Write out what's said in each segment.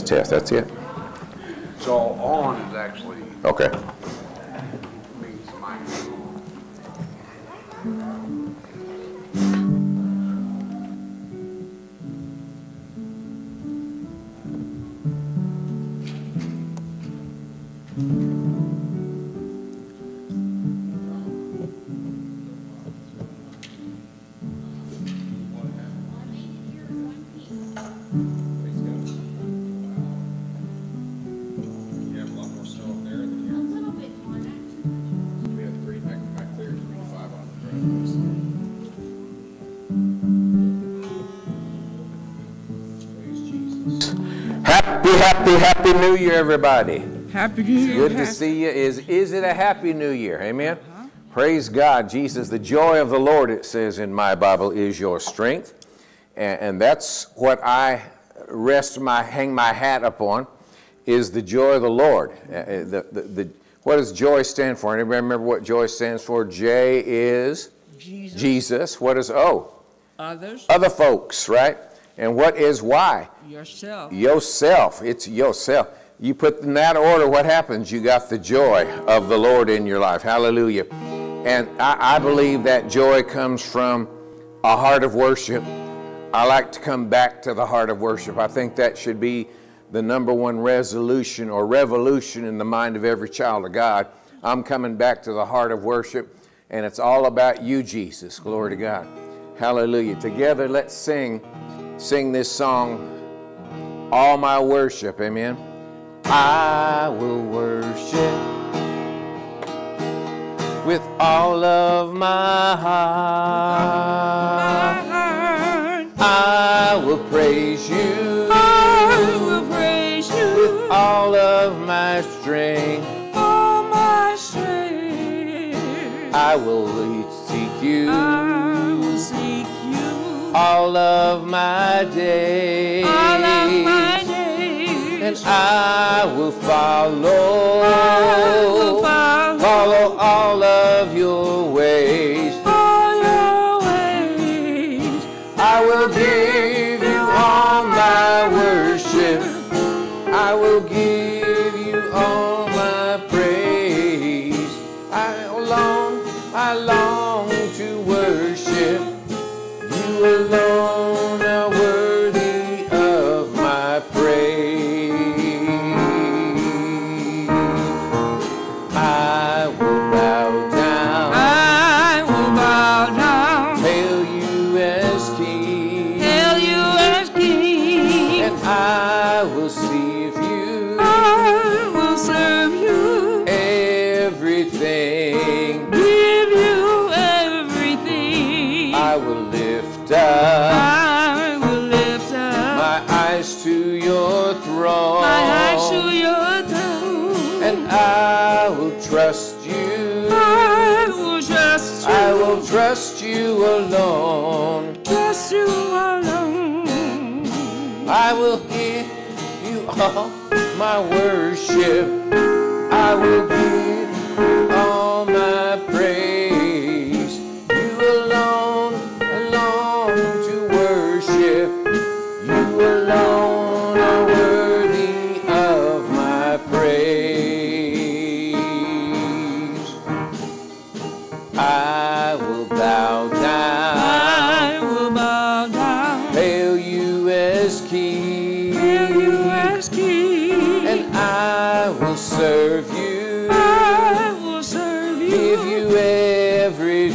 Test, that's it? Happy, happy, happy New Year, everybody. Happy New Year. Good to see you. Is, is it a happy New Year? Amen. Praise God. Jesus, the joy of the Lord, it says in my Bible, is your strength. And, and that's what I rest my, hang my hat upon, is the joy of the Lord. Uh, uh, the, the, the, what does joy stand for? Anybody remember what joy stands for? J is Jesus. Jesus. What is O? Others. Other folks, right? And what is why? Yourself. Yourself. It's yourself. You put in that order, what happens? You got the joy of the Lord in your life. Hallelujah. And I, I believe that joy comes from a heart of worship. I like to come back to the heart of worship. I think that should be the number one resolution or revolution in the mind of every child of God. I'm coming back to the heart of worship, and it's all about you, Jesus. Glory to God. Hallelujah. Together, let's sing, sing this song, All My Worship. Amen. I will worship with all of my heart. I will praise you I will praise you. with all of my strength. All my strength. I will seek you I will seek you. All of my days. All of my days. And I will follow, I will follow follow all of alone. Bless you alone. I will give you all my worship. I will give you all my praise.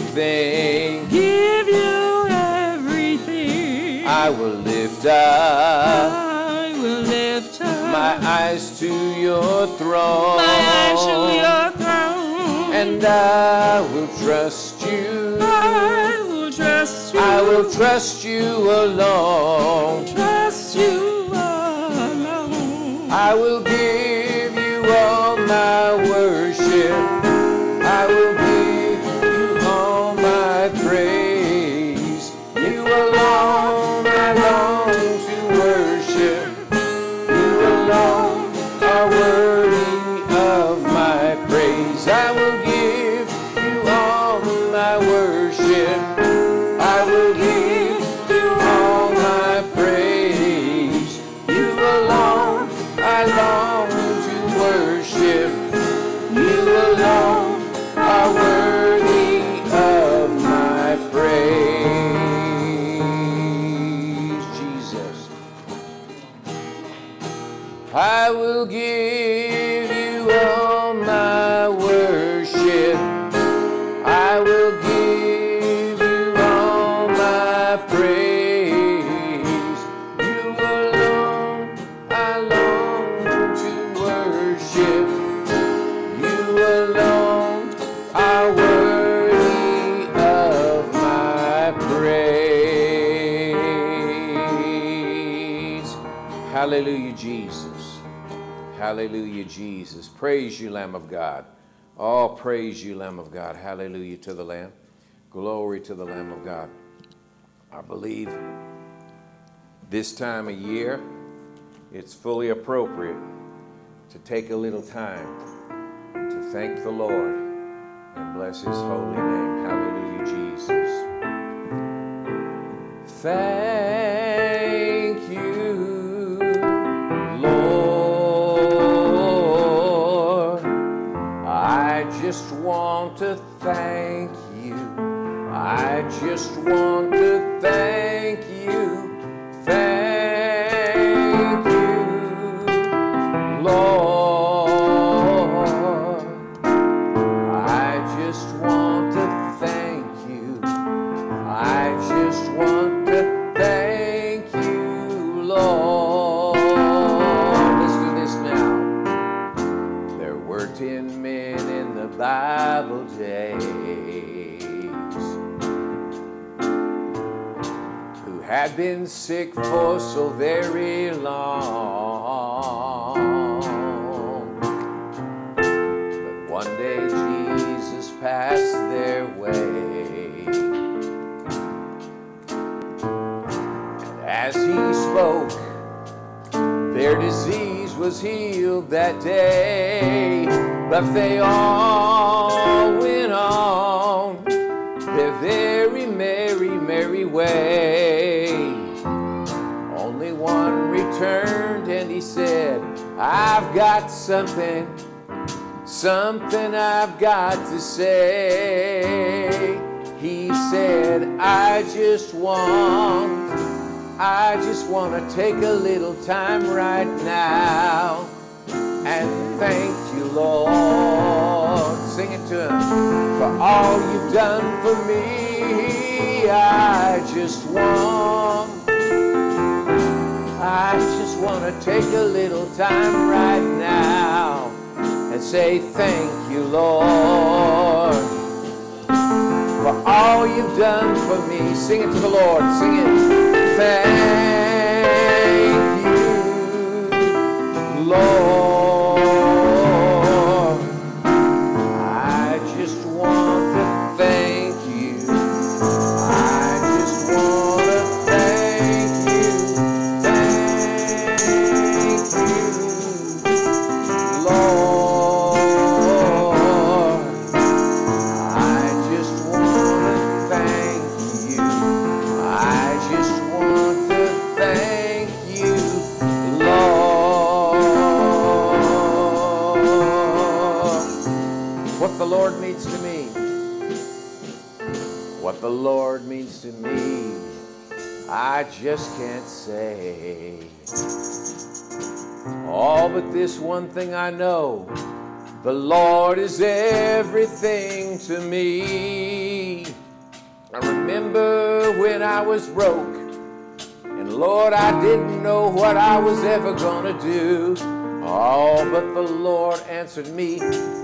Everything. Give you everything. I will lift up I will lift up my eyes to your throne, my eyes to your throne. and I will trust you. I will trust you. I will trust you alone. trust you alone. I will give you all my worship. Praise you, Lamb of God. Oh, praise you, Lamb of God. Hallelujah to the Lamb. Glory to the Lamb of God. I believe this time of year, it's fully appropriate to take a little time to thank the Lord and bless his holy name. Hallelujah, Jesus. Thank just want to thank you. I just want to thank you. Had been sick for so very long. But one day Jesus passed their way. And as he spoke, their disease was healed that day. But they all went on their very merry, merry way. One returned and he said, I've got something, something I've got to say. He said, I just want, I just want to take a little time right now and thank you, Lord. Sing it to him. For all you've done for me, I just want, I just want to take a little time right now and say thank you, Lord. For all you've done for me. Sing it to the Lord. Sing it. Thank you, Lord. Lord means to me, I just can't say. All but this one thing I know the Lord is everything to me. I remember when I was broke, and Lord, I didn't know what I was ever gonna do. Oh, but the Lord answered me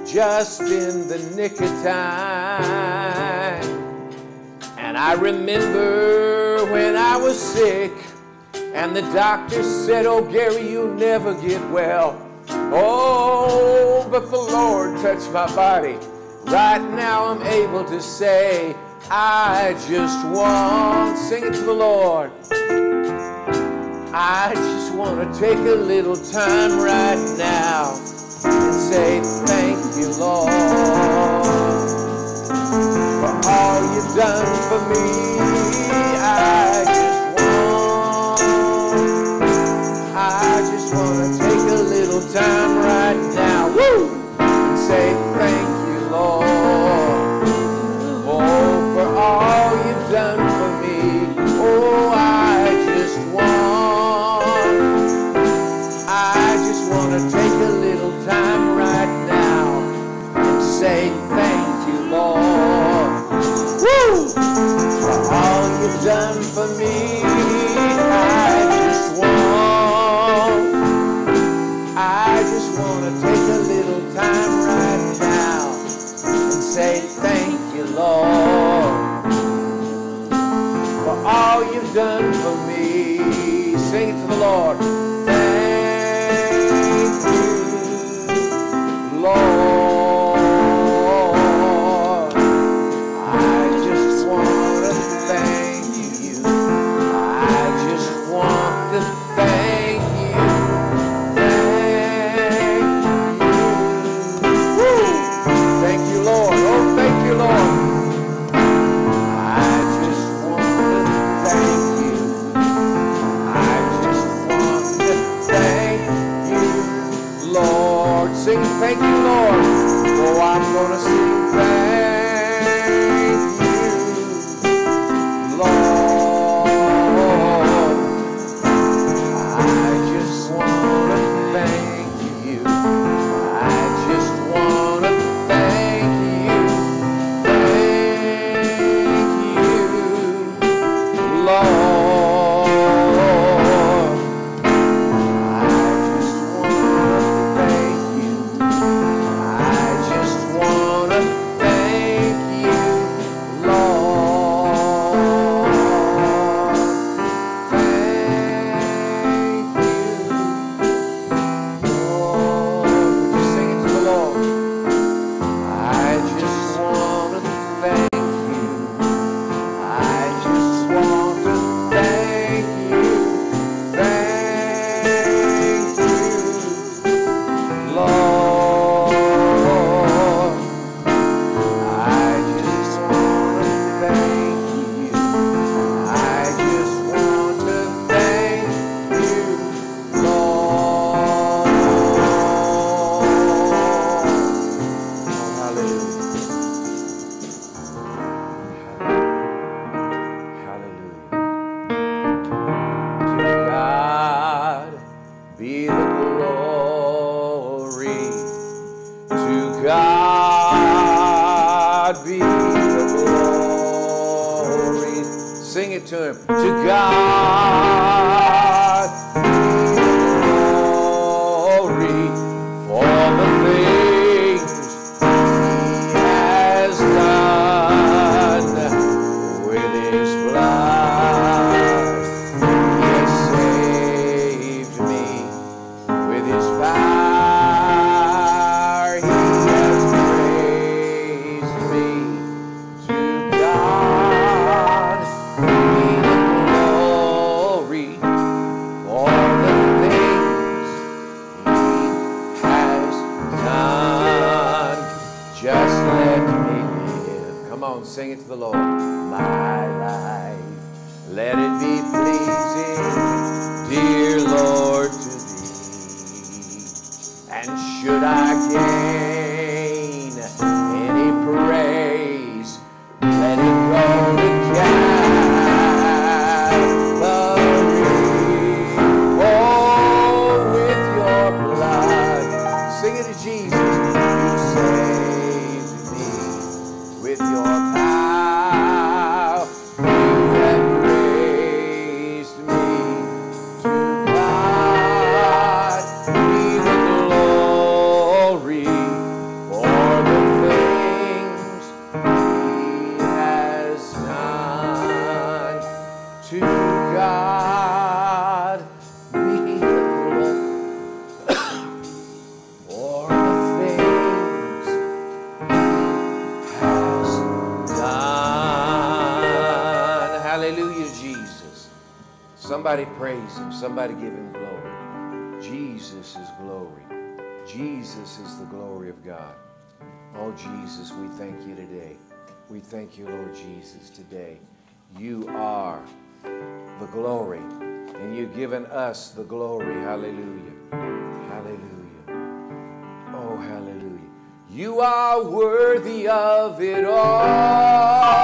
just in the nick of time. And I remember when I was sick, and the doctor said, Oh, Gary, you'll never get well. Oh, but the Lord touched my body. Right now I'm able to say, I just want, sing it to the Lord. I just want to take a little time right now and say, Thank you, Lord, all you've done for me. I just want, I just want to take a little time right now, woo, done for me. I just want, I just want to take a little time right now and say thank you, Lord, for all you've done for me. Sing it to the Lord. Somebody praise him. Somebody give him glory. Jesus is glory. Jesus is the glory of God. Oh, Jesus, we thank you today. We thank you, Lord Jesus, today. You are the glory, and you've given us the glory. Hallelujah. Hallelujah. Oh, hallelujah. You are worthy of it all.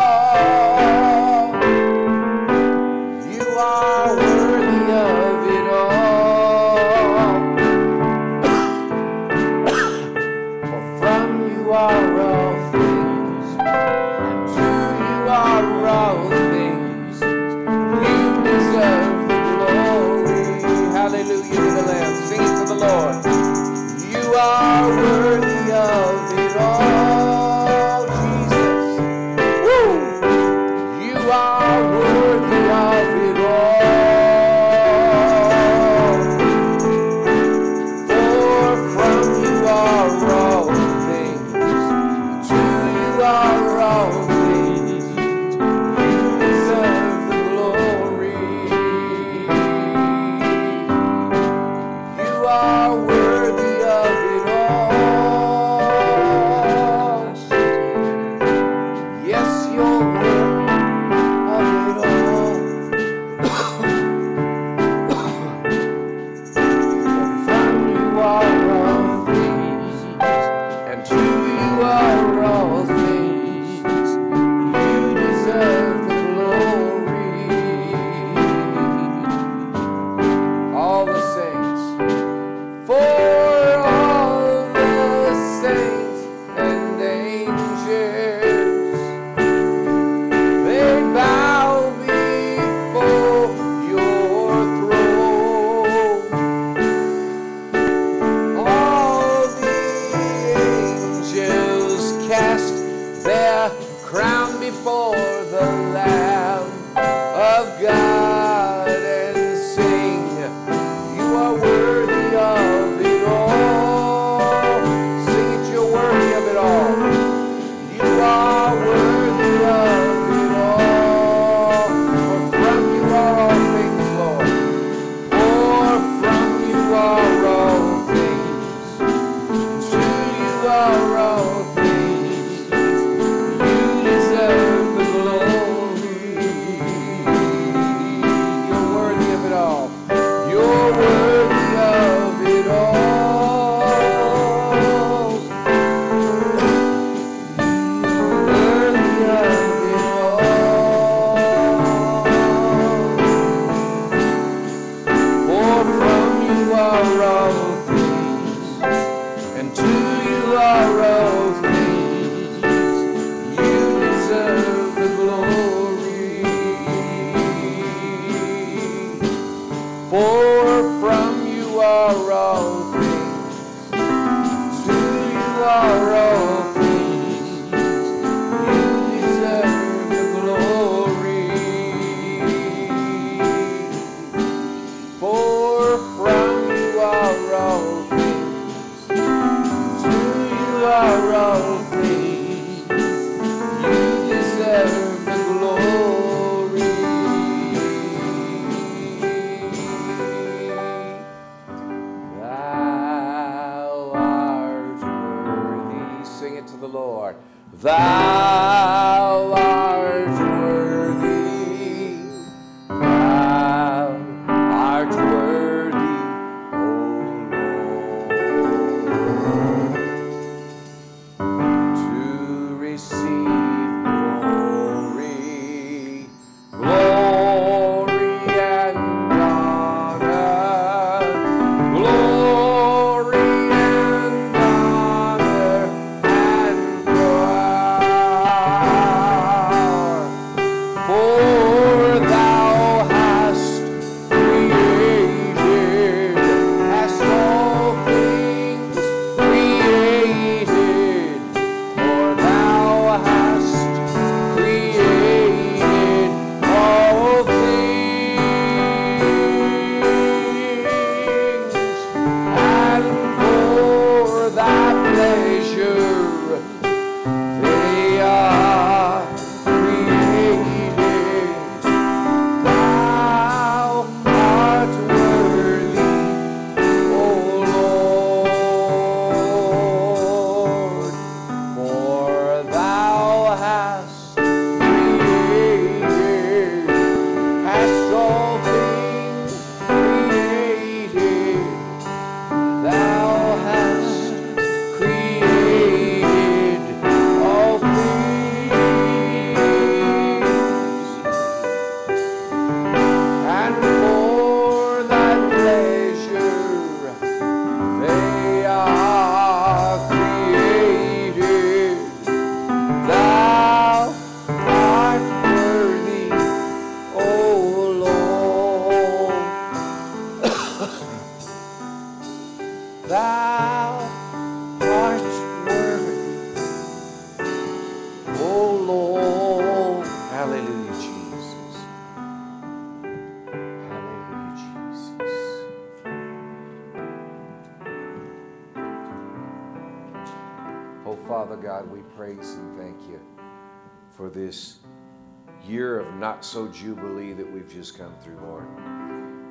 Come through, Lord.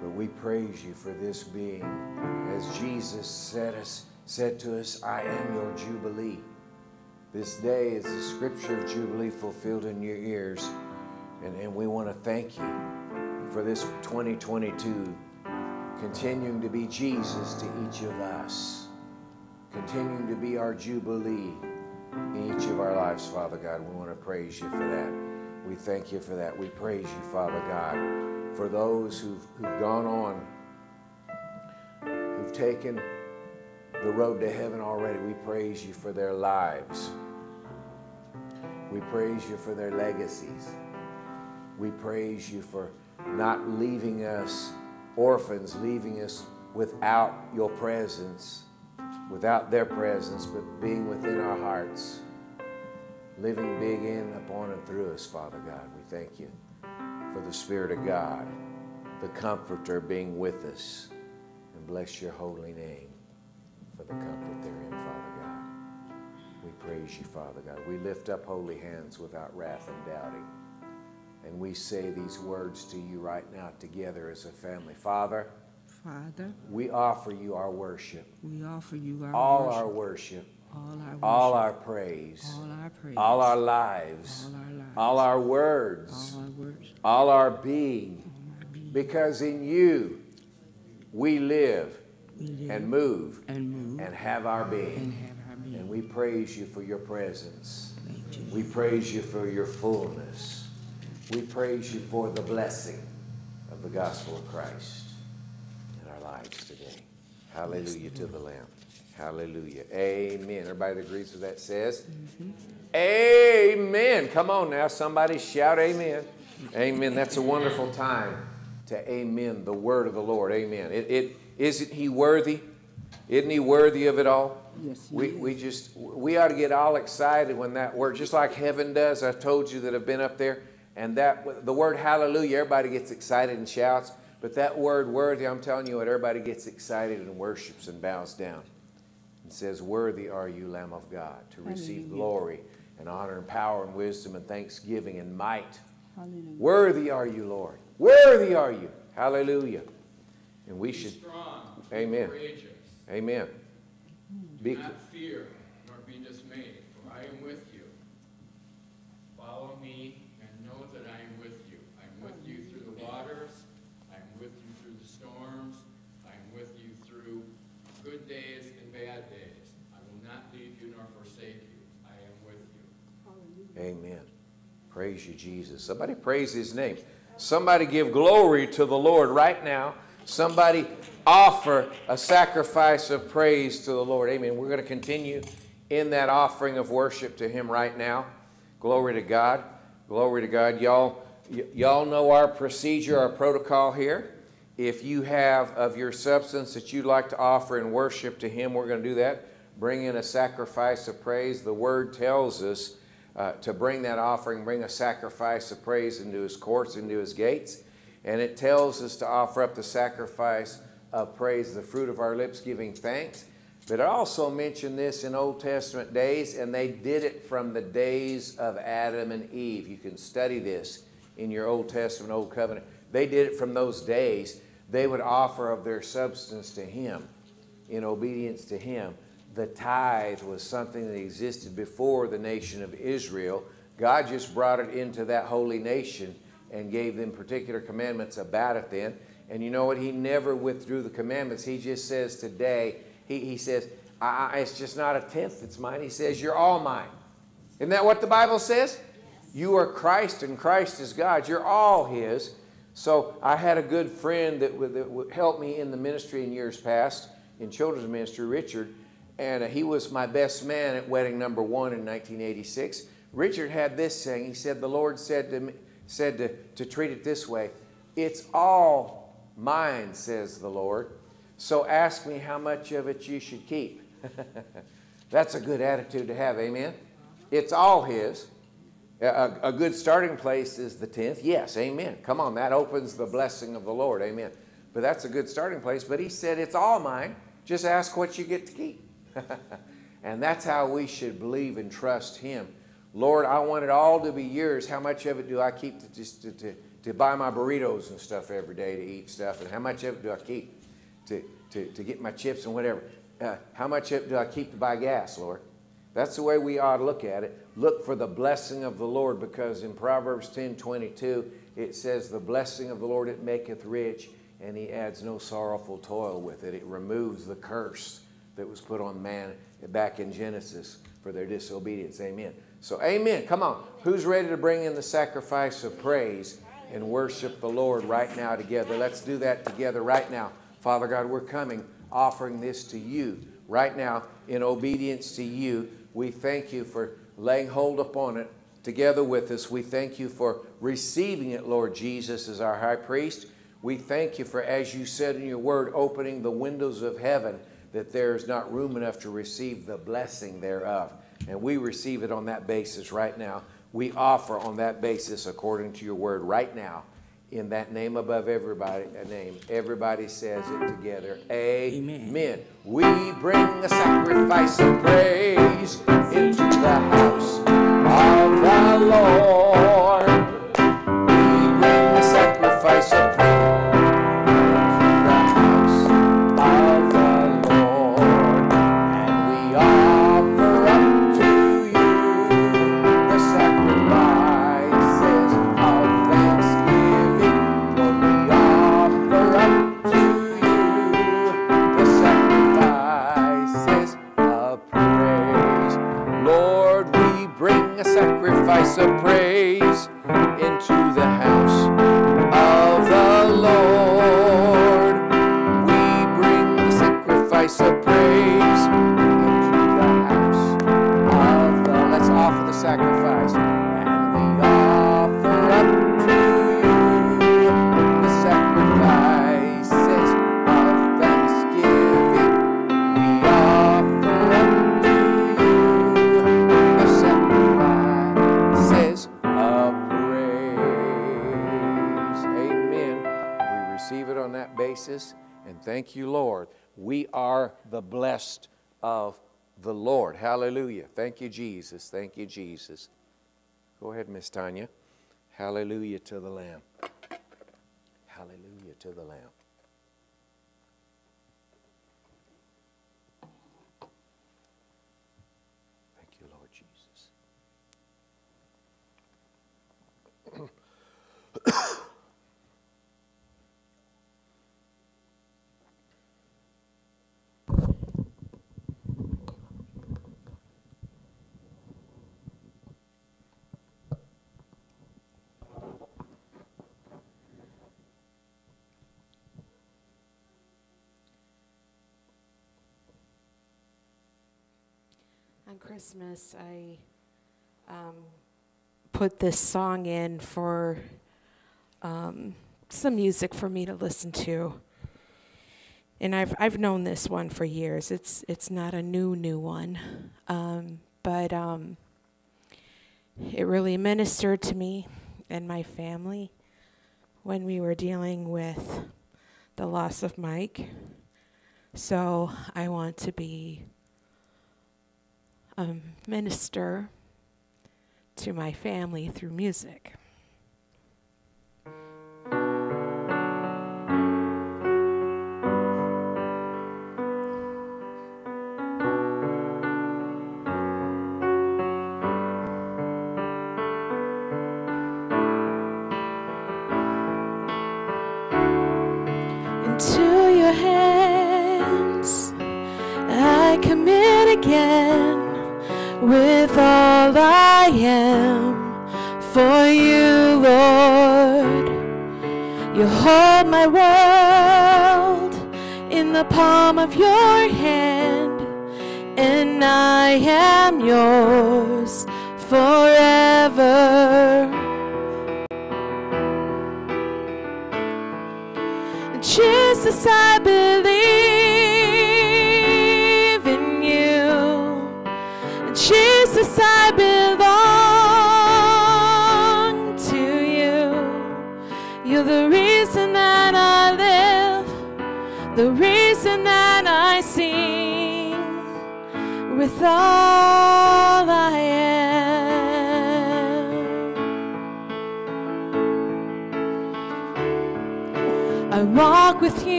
But we praise you for this being, as Jesus said us said to us, I am your jubilee. This day is the scripture of jubilee fulfilled in your ears, and, and we want to thank you for this 2022 continuing to be Jesus to each of us, continuing to be our jubilee in each of our lives, Father God. We want to praise you for that. We thank you for that. We praise you, Father God, for those who've, who've gone on, who've taken the road to heaven already. We praise you for their lives. We praise you for their legacies. We praise you for not leaving us orphans, leaving us without your presence, without their presence, but being within our hearts, living big in, upon, and through us, Father God. We thank you for the Spirit of God, the Comforter being with us, and bless your holy name for the comfort therein, Father God. We praise you, Father God. We lift up holy hands without wrath and doubting. And we say these words to you right now together as a family. Father, Father, we offer you our worship, we offer you our all worship, our worship, all our worship, all our praise, all our praise, all our lives, all our lives, all our words, all our words, all our being. being. Because in you we live We live and move and move and have our and being. have our being. And we praise you for your presence. You. We praise you for your fullness. We praise you for the blessing of the gospel of Christ in our lives today. Hallelujah to the Lamb. Hallelujah. Amen. Everybody that agrees with that says, Amen. Come on now, somebody shout amen. Amen. That's a wonderful time to amen the word of the Lord. Amen. It, it isn't he worthy? Isn't he worthy of it all? Yes, we, is. we just we ought to get all excited when that word just like heaven does i told you that I've been up there and that the word hallelujah everybody gets excited and shouts but that word worthy i'm telling you what everybody gets excited and worships and bows down and says worthy are you lamb of god to receive Hallelujah. glory and honor and power and wisdom and thanksgiving and might Hallelujah. worthy are you lord worthy are you hallelujah and we Be should strong. Amen. Be courageous. amen be, Not fear, nor be dismayed, for I am with you. Follow me and know that I am with you. I am with you through the waters. I am with you through the storms. I am with you through good days and bad days. I will not leave you nor forsake you. I am with you. Amen. Praise you, Jesus. Somebody praise his name. Somebody give glory to the Lord right now. Somebody offer a sacrifice of praise to the Lord. Amen. We're going to continue in that offering of worship to him right now. Glory to God. Glory to God. Y'all, y'all know our procedure, our protocol here. If you have of your substance that you'd like to offer in worship to him, we're going to do that. Bring in a sacrifice of praise. The word tells us uh, to bring that offering, bring a sacrifice of praise into his courts, into his gates. And it tells us to offer up the sacrifice of praise, the fruit of our lips, giving thanks. But it also mentioned this in Old Testament days, and they did it from the days of Adam and Eve. You can study this in your Old Testament, Old Covenant. They did it from those days. They would offer of their substance to Him in obedience to Him. The tithe was something that existed before the nation of Israel. God just brought it into that holy nation and gave them particular commandments about it then. And you know what? He never withdrew the commandments. He just says today, He, he says, I, I- it's just not a tenth that's mine. He says, You're all mine. Isn't that what the Bible says? You are Christ and Christ is God. You're all His. So I had a good friend that, would- that would help me in the ministry in years past, in children's ministry, Richard, and uh, he was my best man at wedding number one in 1986. Richard had this saying. He said, "The Lord said to me, said to, to treat it this way: It's all mine," says the Lord. So ask me how much of it you should keep. That's a good attitude to have, amen? It's all His. A, a good starting place is the 10th. Yes, amen. Come on, that opens the blessing of the Lord, amen. But that's a good starting place. But He said, It's all mine. Just ask what you get to keep. And that's how we should believe and trust Him. Lord, I want it all to be yours. How much of it do I keep to just to, to, to buy my burritos and stuff every day to eat stuff? And how much of it do I keep to, to, to get my chips and whatever? Uh, how much of it do I keep to buy gas, Lord? That's the way we ought to look at it. Look for the blessing of the Lord because in Proverbs 10 22, it says, The blessing of the Lord it maketh rich, and he adds no sorrowful toil with it. It removes the curse that was put on man back in Genesis for their disobedience. Amen. So, amen. Come on. Who's ready to bring in the sacrifice of praise and worship the Lord right now together? Let's do that together right now. Father God, we're coming, offering this to you right now in obedience to you. We thank you for laying hold upon it together with us. We thank you for receiving it, Lord Jesus, as our high priest. We thank you for, as you said in your word, opening the windows of heaven that there is not room enough to receive the blessing thereof. And we receive it on that basis right now. We offer on that basis according to your word right now. In that name above everybody, a name. Everybody says it together. Amen. Amen. We bring a sacrifice of praise into the house of the Lord. Of the Lord. Hallelujah. Thank you, Jesus. Thank you, Jesus. Go ahead, Miss Tanya. Hallelujah to the Lamb. Hallelujah to the Lamb. Thank you, Lord Jesus. On Christmas, I um, put this song in for um, some music for me to listen to. And I've I've known this one for years. It's it's not a new new one, um, but um, it really ministered to me and my family when we were dealing with the loss of Mike. So I want to be a minister to my family through music.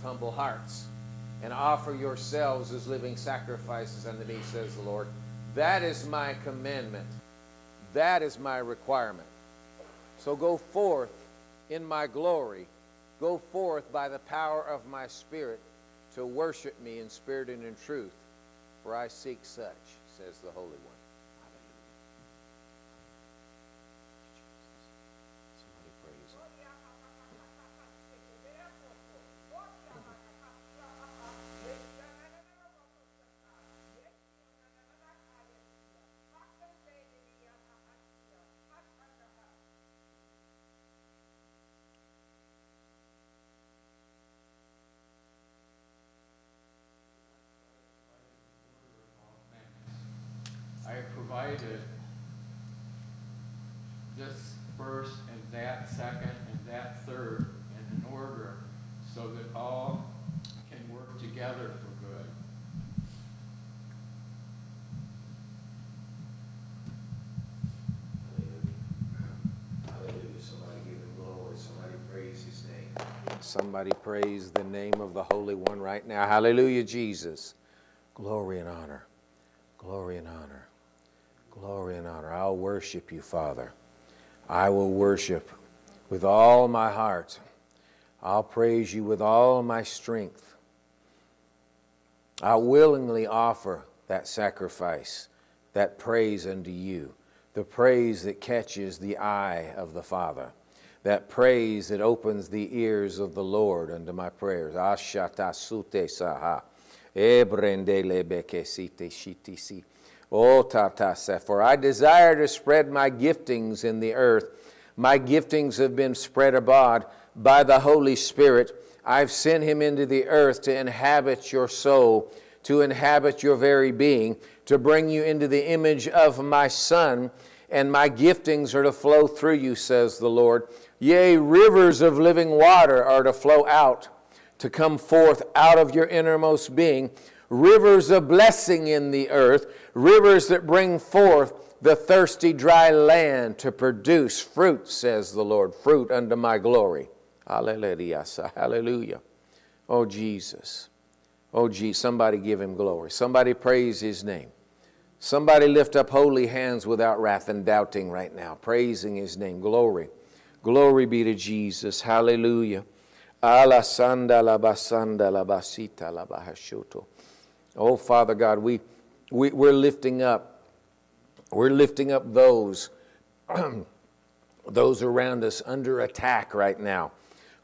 With humble hearts and offer yourselves as living sacrifices unto me, says the Lord. That is my commandment. That is my requirement So go forth in my glory. Go forth by the power of my spirit to worship me in spirit and in truth, for I seek such, says the Holy One. Somebody praise him. I have provided this first and that second and that third in an order so that all can work together for good. Hallelujah. Somebody give him glory. Somebody praise his name. Somebody praise the name of the Holy One right now. Hallelujah, Jesus. Glory and honor. Glory and honor. Glory and honor. I'll worship you, Father. I will worship with all my heart. I'll praise you with all my strength. I willingly offer that sacrifice, that praise unto you, the praise that catches the eye of the Father, that praise that opens the ears of the Lord unto my prayers. Ashata sute saha. Ebrendele beke site shiti si. O tata sa. For I desire to spread my giftings in the earth. My giftings have been spread abroad by the Holy Spirit. I've sent him into the earth to inhabit your soul, to inhabit your very being, to bring you into the image of my Son, and my giftings are to flow through you, says the Lord. Yea, rivers of living water are to flow out, to come forth out of your innermost being, rivers of blessing in the earth, rivers that bring forth the thirsty, dry land to produce fruit, says the Lord, fruit unto my glory. Hallelujah. Hallelujah. Oh, Jesus. Oh, gee, somebody give him glory. Somebody praise his name. Somebody lift up holy hands without wrath and doubting right now, praising his name. Glory. Glory be to Jesus. Hallelujah. Ala sanda la basanda la basita la bahashoto. Oh, Father God, we, we, we're lifting up, we're lifting up those, those around us under attack right now.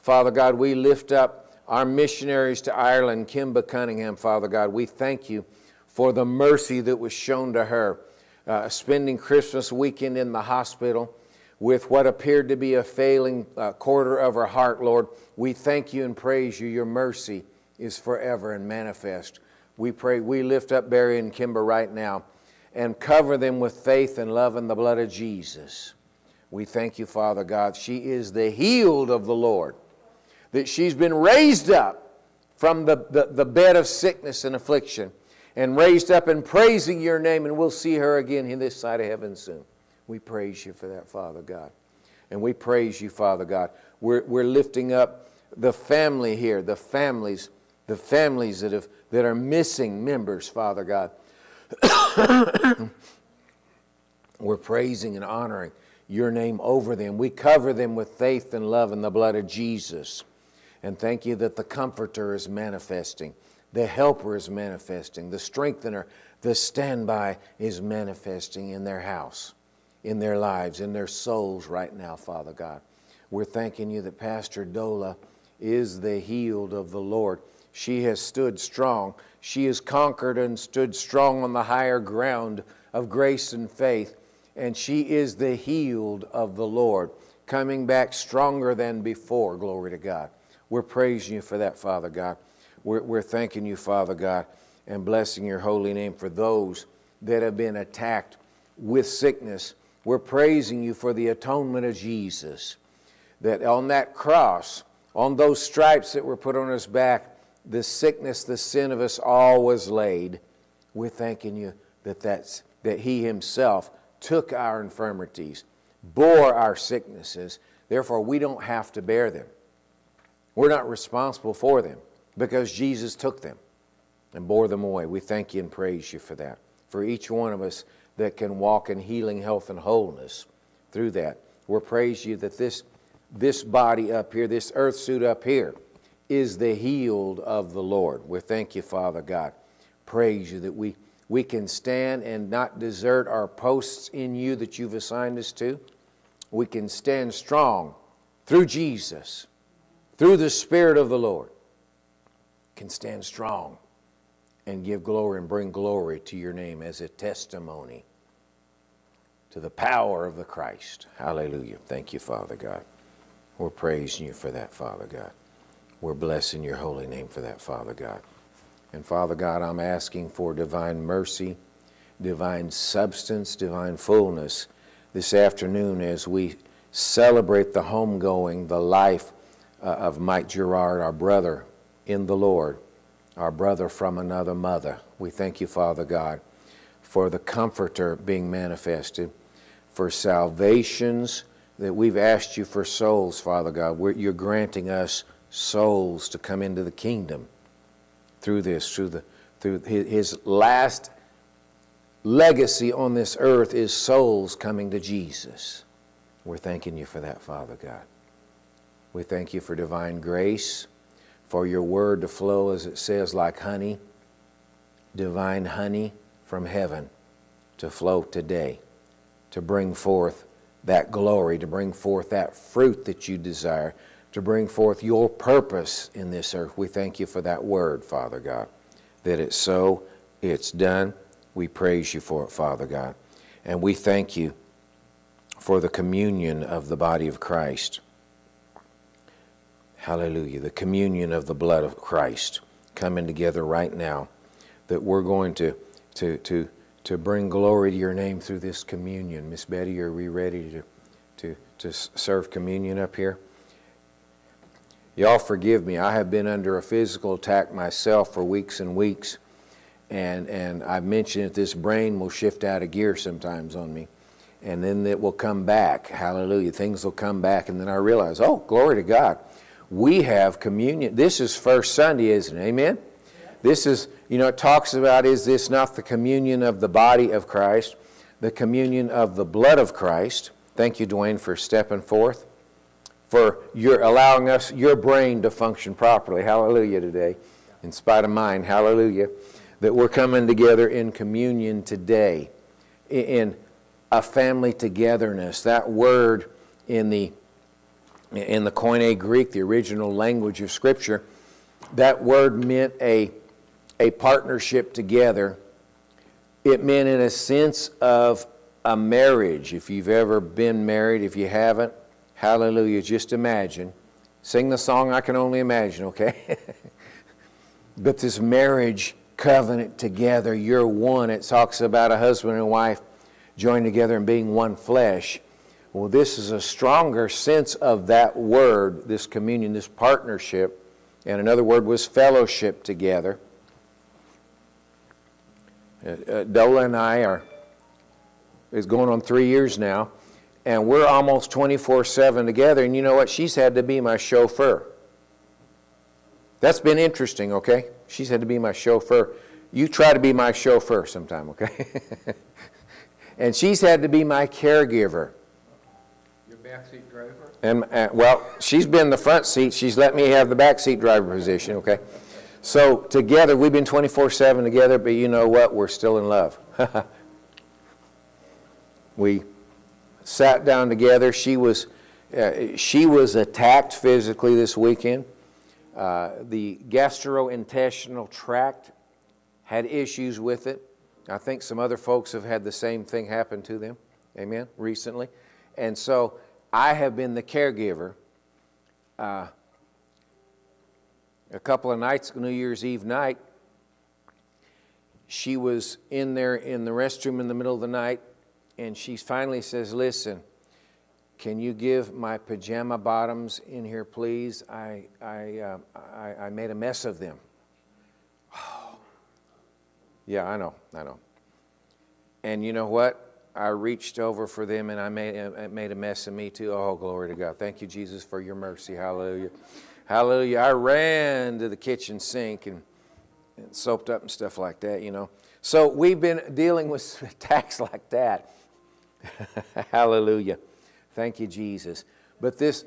Father God, we lift up our missionaries to Ireland, Kimba Cunningham, Father God. We thank you for the mercy that was shown to her, uh, spending Christmas weekend in the hospital with what appeared to be a failing uh, quarter of her heart, Lord. We thank you and praise you. Your mercy is forever and manifest. We pray, we lift up Barry and Kimber right now and cover them with faith and love in the blood of Jesus. We thank you, Father God. She is the healed of the Lord, that she's been raised up from the, the, the bed of sickness and affliction and raised up and praising your name, and we'll see her again in this side of heaven soon. We praise you for that, Father God. And we praise you, Father God. We're, we're lifting up the family here, the families, the families that, have, that are missing members, Father God. we're praising and honoring your name over them. We cover them with faith and love in the blood of Jesus. And thank you that the Comforter is manifesting, the Helper is manifesting, the Strengthener, the Standby is manifesting in their house, in their lives, in their souls right now, Father God. We're thanking you that Pastor Dola is the healed of the Lord. She has stood strong. She has conquered and stood strong on the higher ground of grace and faith and she is the healed of the Lord, coming back stronger than before. Glory to God. We're praising you for that, Father God. We're, we're thanking you, Father God, and blessing your holy name for those that have been attacked with sickness. We're praising you for the atonement of Jesus, that on that cross, on those stripes that were put on his back, the sickness, the sin of us all was laid. We're thanking you that, that's, that he himself took our infirmities, bore our sicknesses. Therefore, we don't have to bear them. We're not responsible for them because Jesus took them and bore them away. We thank you and praise you for that. For each one of us that can walk in healing, health, and wholeness through that. We praise you that this, this body up here, this earth suit up here, is the healed of the Lord. We thank you, Father God. Praise you that we, we can stand and not desert our posts in you that you've assigned us to. We can stand strong through Jesus, through the Spirit of the Lord. Can stand strong and give glory and bring glory to your name as a testimony to the power of the Christ. Hallelujah. Thank you, Father God. We're praising you for that, Father God. We're blessing your holy name for that, Father God. And Father God, I'm asking for divine mercy, divine substance, divine fullness this afternoon as we celebrate the homegoing, the life uh, of Mike Gerard, our brother in the Lord, our brother from another mother. We thank you, Father God, for the Comforter being manifested, for salvations that we've asked you for souls, Father God. We're, you're granting us souls to come into the kingdom through this, through the through his, his last legacy on this earth is souls coming to Jesus. We're thanking you for that, Father God. We thank you for divine grace, for your word to flow, as it says, like honey, divine honey from heaven to flow today, to bring forth that glory, to bring forth that fruit that you desire, to bring forth your purpose in this earth. We thank you for that word, Father God, that it's so, it's done. We praise you for it, Father God. And we thank you for the communion of the body of Christ. Hallelujah. The communion of the blood of Christ coming together right now. That we're going to, to, to, to bring glory to your name through this communion. Miss Betty, are we ready to, to, to serve communion up here? Y'all forgive me. I have been under a physical attack myself for weeks and weeks. And, and I've mentioned that this brain will shift out of gear sometimes on me. And then it will come back. Hallelujah. Things will come back. And then I realize, oh, glory to God. We have communion. This is First Sunday, isn't it? Amen? This is, you know, it talks about is this not the communion of the body of Christ, the communion of the blood of Christ? Thank you, Dwayne, for stepping forth for your allowing us your brain to function properly. Hallelujah today. In spite of mine, hallelujah. That we're coming together in communion today, in a family togetherness. That word in the in the Koine Greek, the original language of Scripture, that word meant a, a partnership together. It meant, in a sense, of a marriage. If you've ever been married, if you haven't, Hallelujah. Just imagine. Sing the song I Can Only Imagine, okay? but this marriage covenant together, you're one. It talks about a husband and wife joined together and being one flesh. Well, this is a stronger sense of that word, this communion, this partnership. And another word was fellowship together. Uh, uh, Dola and I are, is going on three years now and we're almost 24 7 together. And you know what? She's had to be my chauffeur. That's been interesting, okay? She's had to be my chauffeur. You try to be my chauffeur sometime, okay? and she's had to be my caregiver. And, uh, well, she's been the front seat. She's let me have the back seat driver position, okay? So together, we've been 24 7 together, but you know what? We're still in love. we sat down together. She was, uh, she was attacked physically this weekend. Uh, the gastrointestinal tract had issues with it. I think some other folks have had the same thing happen to them, amen, recently. And so I have been the caregiver. Uh, a couple of nights, New Year's Eve night, she was in there in the restroom in the middle of the night and she finally says, Listen, can you give my pajama bottoms in here, please? I, I, uh, I, I, made a mess of them. Oh. Yeah, I know, I know. And you know what? I reached over for them and I made, made a mess of me too. Oh, glory to God. Thank you, Jesus, for your mercy. Hallelujah. Hallelujah. I ran to the kitchen sink and, and soaped up and stuff like that, you know. So we've been dealing with attacks like that. Hallelujah. Thank you, Jesus. But this,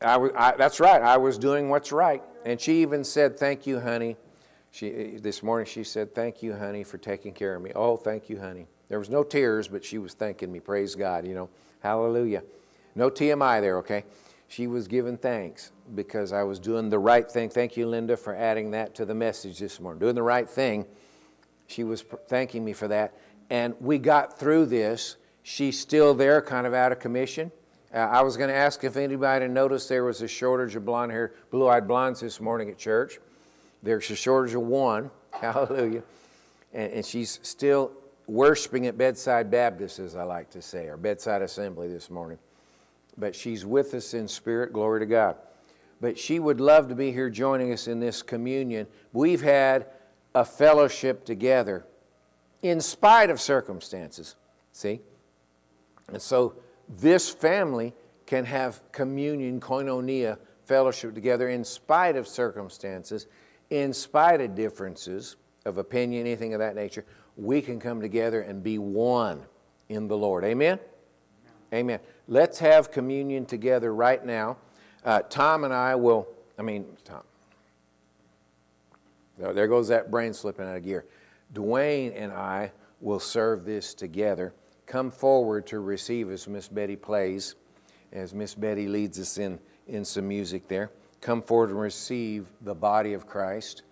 I, I, that's right. I was doing what's right. And she even said, Thank you, honey. She, this morning she said, Thank you, honey, for taking care of me. Oh, thank you, honey. There was no tears, but she was thanking me. Praise God, you know. Hallelujah. No TMI there, okay? She was giving thanks because I was doing the right thing. Thank you, Linda, for adding that to the message this morning. Doing the right thing. She was thanking me for that. And we got through this. She's still there, kind of out of commission. Uh, I was going to ask if anybody noticed there was a shortage of blonde hair, blue eyed blondes this morning at church. There's a shortage of one. Hallelujah. And, and she's still worshiping at Bedside Baptist, as I like to say, or Bedside Assembly this morning. But she's with us in spirit. Glory to God. But she would love to be here joining us in this communion. We've had a fellowship together in spite of circumstances. See? And so this family can have communion, koinonia, fellowship together in spite of circumstances, in spite of differences of opinion, anything of that nature. We can come together and be one in the Lord. Amen? Amen. Let's have communion together right now. Uh, Tom and I will, I mean, Tom. There goes that brain slipping out of gear. Dwayne and I will serve this together. Come forward to receive as Miss Betty plays, as Miss Betty leads us in, in some music there. Come forward and receive the body of Christ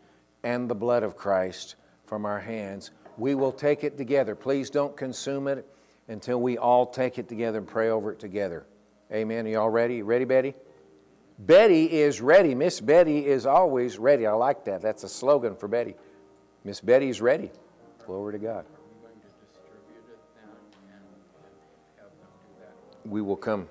and the blood of Christ from our hands. We will take it together. Please don't consume it until we all take it together and pray over it together. Amen. Are you all ready? You ready, Betty? Betty is ready. Miss Betty is always ready. I like that. That's a slogan for Betty. Miss Betty's ready. Glory to God. Are we going to distribute it then and and have them do that? We will come.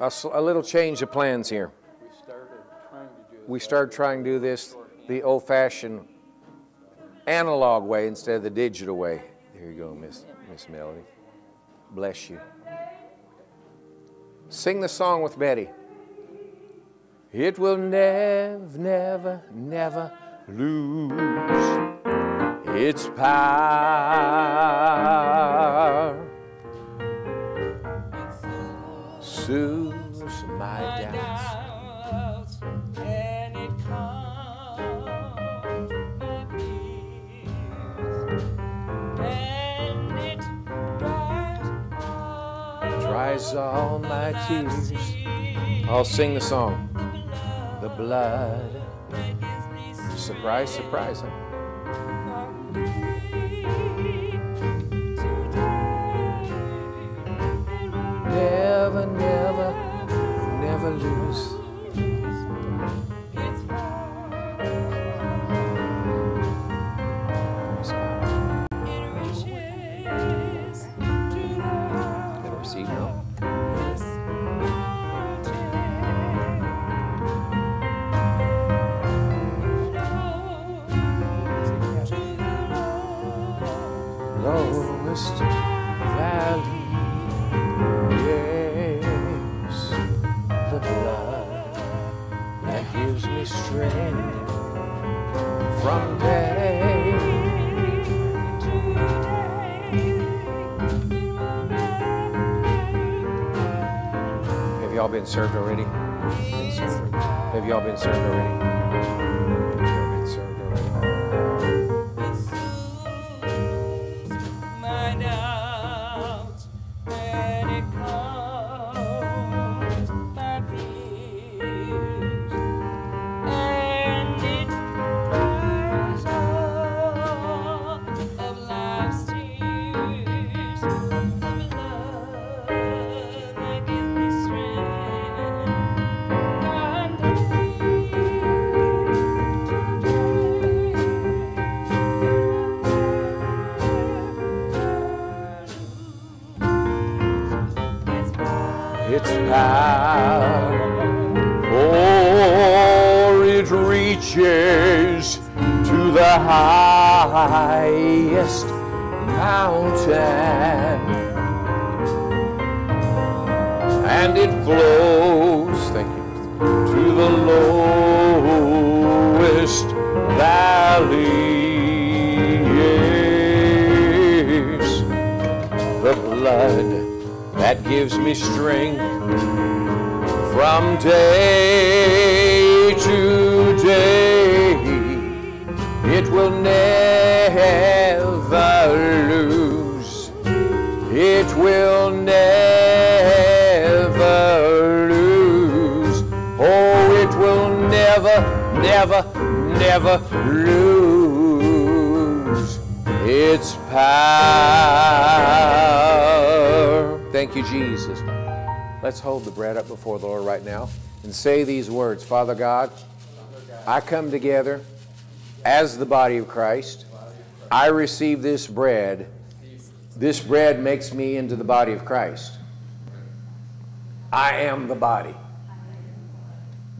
A, a little change of plans here. We started trying to do. We this started trying to do this the old fashioned analog way instead of the digital way. There you go, Miss, Miss Melody. Bless you. Sing the song with Betty. It will never, never, never lose its power. Soothes dries all my tears. I'll sing the song. The blood. Surprise, surprise. Huh? Never, never, never lose. Me from day Have y'all been served already? Been served. Have y'all been served already? Let's hold the bread up before the Lord right now and say these words Father God, I come together as the body of Christ. I receive this bread. This bread makes me into the body of Christ. I am the body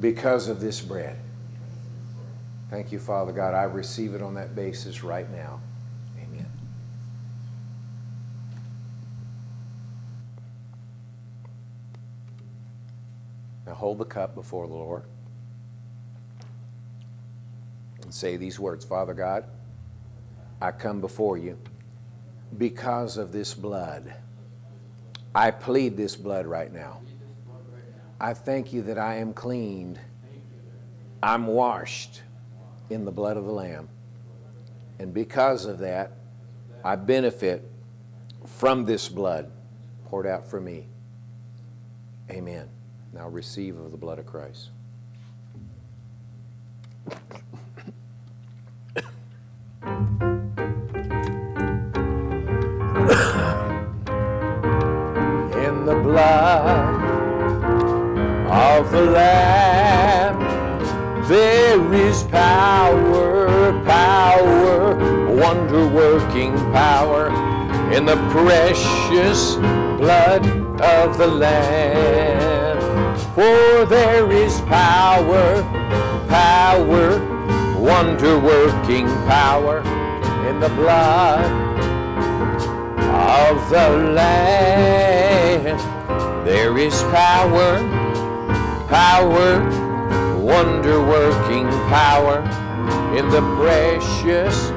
because of this bread. Thank you, Father God. I receive it on that basis right now. Amen. Now hold the cup before the Lord and say these words Father God, I come before you because of this blood. I plead this blood right now. I thank you that I am cleaned. I'm washed in the blood of the Lamb. And because of that, I benefit from this blood poured out for me. Amen. Now receive of the blood of Christ. In the blood of the Lamb, there is power, power, wonder working power in the precious blood of the Lamb. For there is power, power, wonder working power in the blood of the Lamb. There is power, power, wonder working power in the precious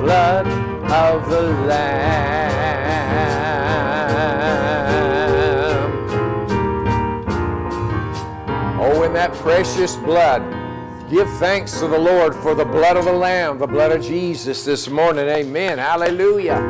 blood of the Lamb. In that precious blood. Give thanks to the Lord for the blood of the Lamb, the blood of Jesus this morning. Amen. Hallelujah.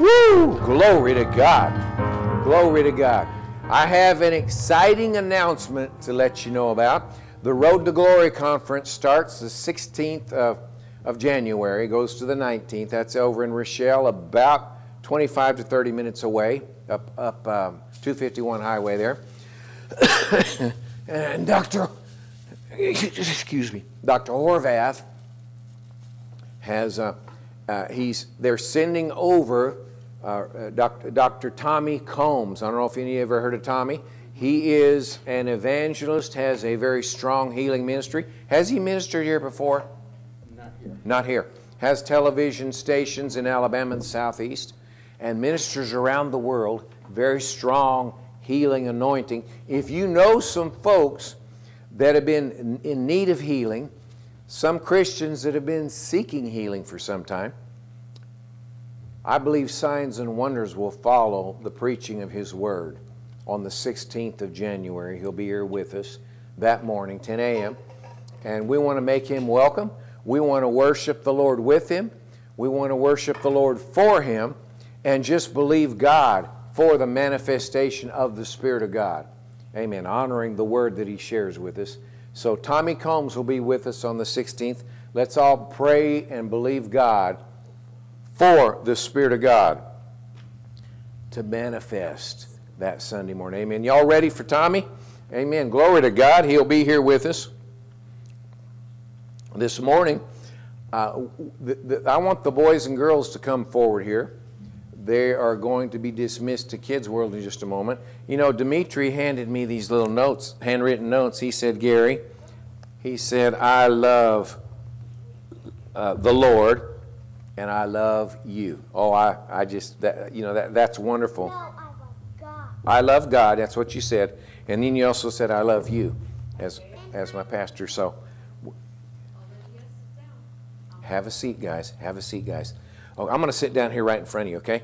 Woo! Glory to God. Glory to God. I have an exciting announcement to let you know about. The Road to Glory conference starts the 16th of, of January, goes to the 19th. That's over in Rochelle, about 25 to 30 minutes away, up, up um, 251 highway there. and Dr. Excuse me, Dr. Horvath has uh, uh, he's they're sending over uh, uh, Dr. Dr. Tommy Combs. I don't know if any of you ever heard of Tommy. He is an evangelist, has a very strong healing ministry. Has he ministered here before? Not here. Not here. Has television stations in Alabama and the Southeast and ministers around the world. Very strong healing anointing. If you know some folks that have been in- need of healing, some Christians that have been seeking healing for some time, I believe signs and wonders will follow the preaching of His Word on the 16th of January. He'll be here with us that morning, 10 a.m. And we want to make Him welcome. We want to worship the Lord with Him. We want to worship the Lord for Him and just believe God for the manifestation of the Spirit of God. Amen. Honoring the Word that He shares with us. So, Tommy Combs will be with us on the 16th. Let's all pray and believe God for the Spirit of God to manifest that Sunday morning. Amen. Y'all ready for Tommy? Amen. Glory to God. He'll be here with us this morning. Uh, I want the boys and girls to come forward here. They are going to be dismissed to Kids World in just a moment. You know, Dimitri handed me these little notes, handwritten notes. He said, Gary, he said, I love uh, the Lord and I love you. Oh, I, I just, that, you know, that, that's wonderful. No, I love God. I love God. That's what you said. And then you also said, I love you. as, as my pastor. So have a seat, guys. Have a seat, guys. Oh, I'm going to sit down here right in front of you, okay?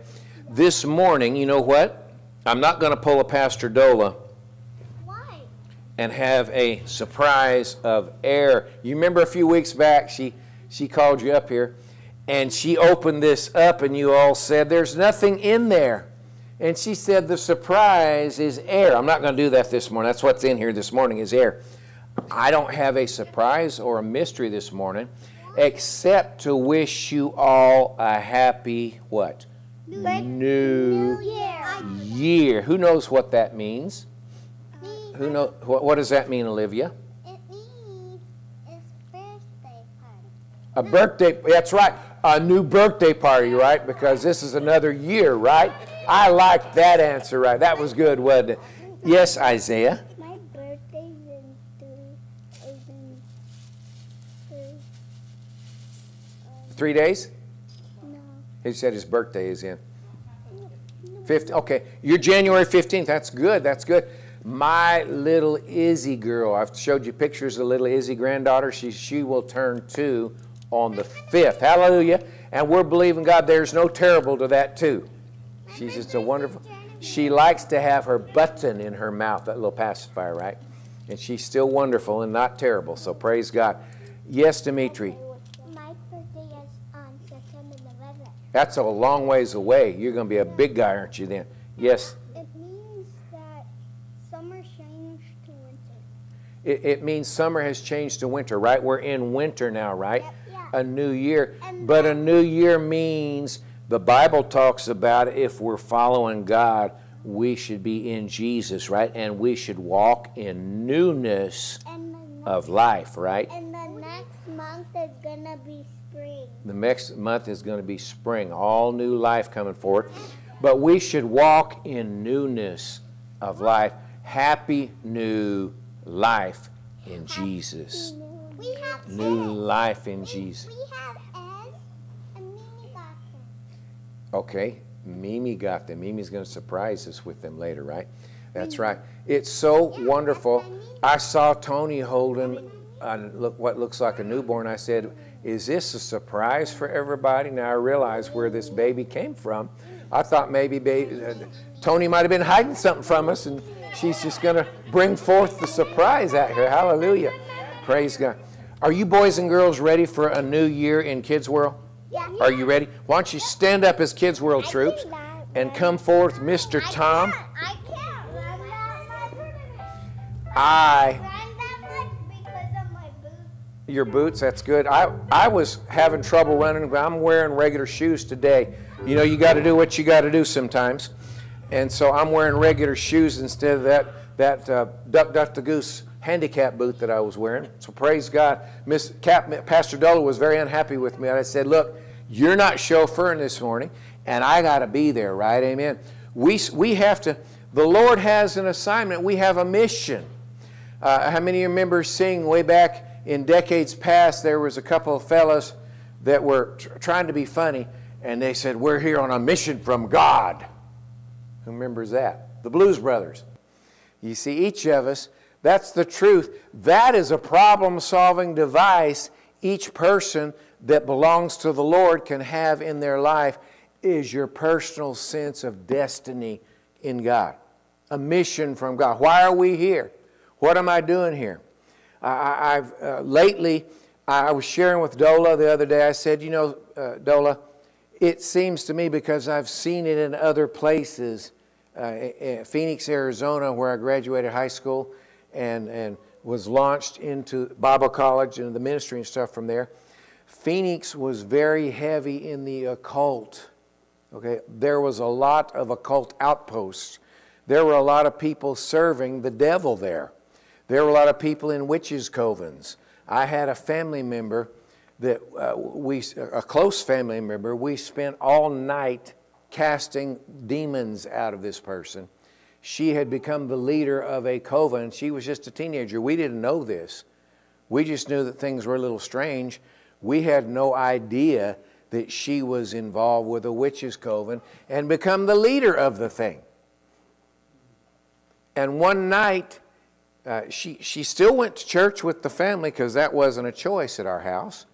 This morning, you know what? I'm not going to pull a Pastor Dola Why? and have a surprise of air. You remember a few weeks back, she, she called you up here and she opened this up, and you all said, There's nothing in there. And she said, The surprise is air. I'm not going to do that this morning. That's what's in here this morning is air. I don't have a surprise or a mystery this morning except to wish you all a happy what? New New Year. year. Who knows what that means? Me. Who know what, what does that mean, Olivia? It means it's birthday party. A birthday, that's right, a new birthday party, right? Because this is another year, right? I like that answer, right? That was good, wasn't it? Yes, Isaiah. My birthday's in three. Is in three. Three days? No. He said his birthday is in. 15, okay, you're January 15th. That's good, that's good. My little Izzy girl, I've showed you pictures of little Izzy granddaughter. She, she will turn two on the 5th. Hallelujah. And we're believing God there's no terrible to that, too. She's just a wonderful. She likes to have her button in her mouth, that little pacifier, right? And she's still wonderful and not terrible. So praise God. Yes, Dimitri. My birthday is on September 11th. That's a long ways away. You're going to be a big guy, aren't you then? Yes. It means that summer changed to winter. It, it means summer has changed to winter, right? We're in winter now, right? Yep, yeah. A new year. And But a new year means the Bible talks about if we're following God, we should be in Jesus, right? And we should walk in newness of life, right? and the next month is gonna be spring. The next month is going to be spring, all new life coming forward. But we should walk in newness of life. Happy new life in Jesus. New life in Jesus. We have Ed and Mimi got them. Okay, Mimi got them. Mimi's going to surprise us with them later, right? That's right. It's so wonderful. I saw Tony holding uh, look what looks like a newborn. I said, "Is this a surprise for everybody?" Now I realize where this baby came from. I thought maybe baby, uh, Tony might have been hiding something from us, and she's just going to bring forth the surprise out here. Hallelujah! Praise God. Are you boys and girls ready for a new year in Kids World? Yeah. Are you ready? Why don't you stand up as Kids World troops and come forth, Mr. I Tom? Can't. I can't run that much. I, your boots, that's good. I, I was having trouble running, but I'm wearing regular shoes today. You know, you got to do what you got to do sometimes. And so I'm wearing regular shoes instead of that, that uh, Duck Duck the Goose handicap boot that I was wearing. So praise God. Miss Cap, Pastor Dola was very unhappy with me. I said, look, you're not chauffeuring this morning, and I got to be there, right? Amen. We, we have to, the Lord has an assignment. We have a mission. Uh, how many of you remember seeing way back in decades past, there was a couple of fellows that were tr- trying to be funny, and they said, We're here on a mission from God. Who remembers that? The Blues Brothers. You see, each of us, that's the truth. That is a problem solving device each person that belongs to the Lord can have in their life is your personal sense of destiny in God, a mission from God. Why are we here? What am I doing here? I, I've uh, lately, I was sharing with Dola the other day. I said, you know, uh, Dola, it seems to me because I've seen it in other places, uh, in Phoenix, Arizona, where I graduated high school and, and was launched into Bible college and the ministry and stuff from there. Phoenix was very heavy in the occult. Okay, there was a lot of occult outposts. There were a lot of people serving the devil there. There were a lot of people in witches' covens. I had a family member that uh, we, a close family member, we spent all night casting demons out of this person. She had become the leader of a coven. She was just a teenager. We didn't know this. We just knew that things were a little strange. We had no idea that she was involved with a witches' coven and become the leader of the thing. And one night, uh, she, she still went to church with the family because that wasn't a choice at our house.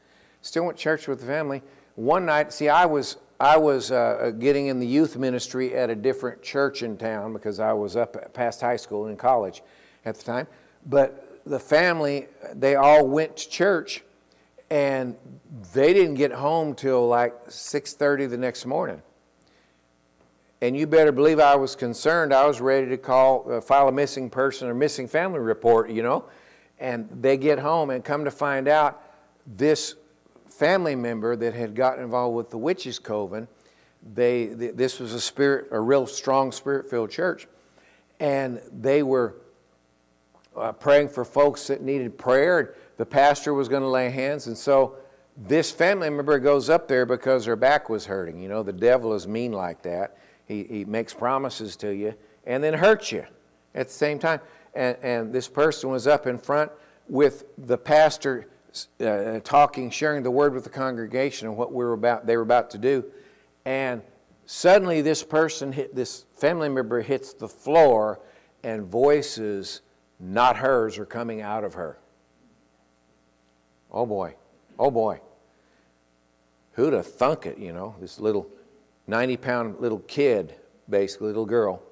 Still went to church with the family. One night, see, I was, I was uh, getting in the youth ministry at a different church in town because I was up past high school and college at the time. But the family, they all went to church and they didn't get home till like 6.30 the next morning and you better believe i was concerned i was ready to call uh, file a missing person or missing family report you know and they get home and come to find out this family member that had gotten involved with the witches coven they th- this was a spirit a real strong spirit filled church and they were uh, praying for folks that needed prayer. The pastor was going to lay hands, and so this family member goes up there because her back was hurting. You know, the devil is mean like that. He, he makes promises to you and then hurts you at the same time. And, and this person was up in front with the pastor uh, talking, sharing the word with the congregation and what we were about, they were about to do. And suddenly, this person hit, this family member hits the floor, and voices not hers are coming out of her. Oh boy, oh boy. Who'd have thunk it, you know? This little 90 pound little kid, basically, little girl,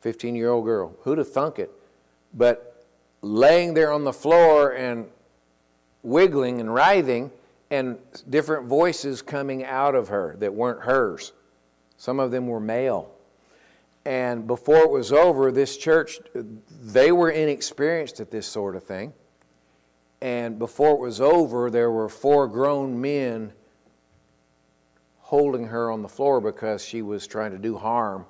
15 year old girl. Who'd have thunk it? But laying there on the floor and wiggling and writhing, and different voices coming out of her that weren't hers. Some of them were male. And before it was over, this church, they were inexperienced at this sort of thing. And before it was over, there were four grown men holding her on the floor because she was trying to do harm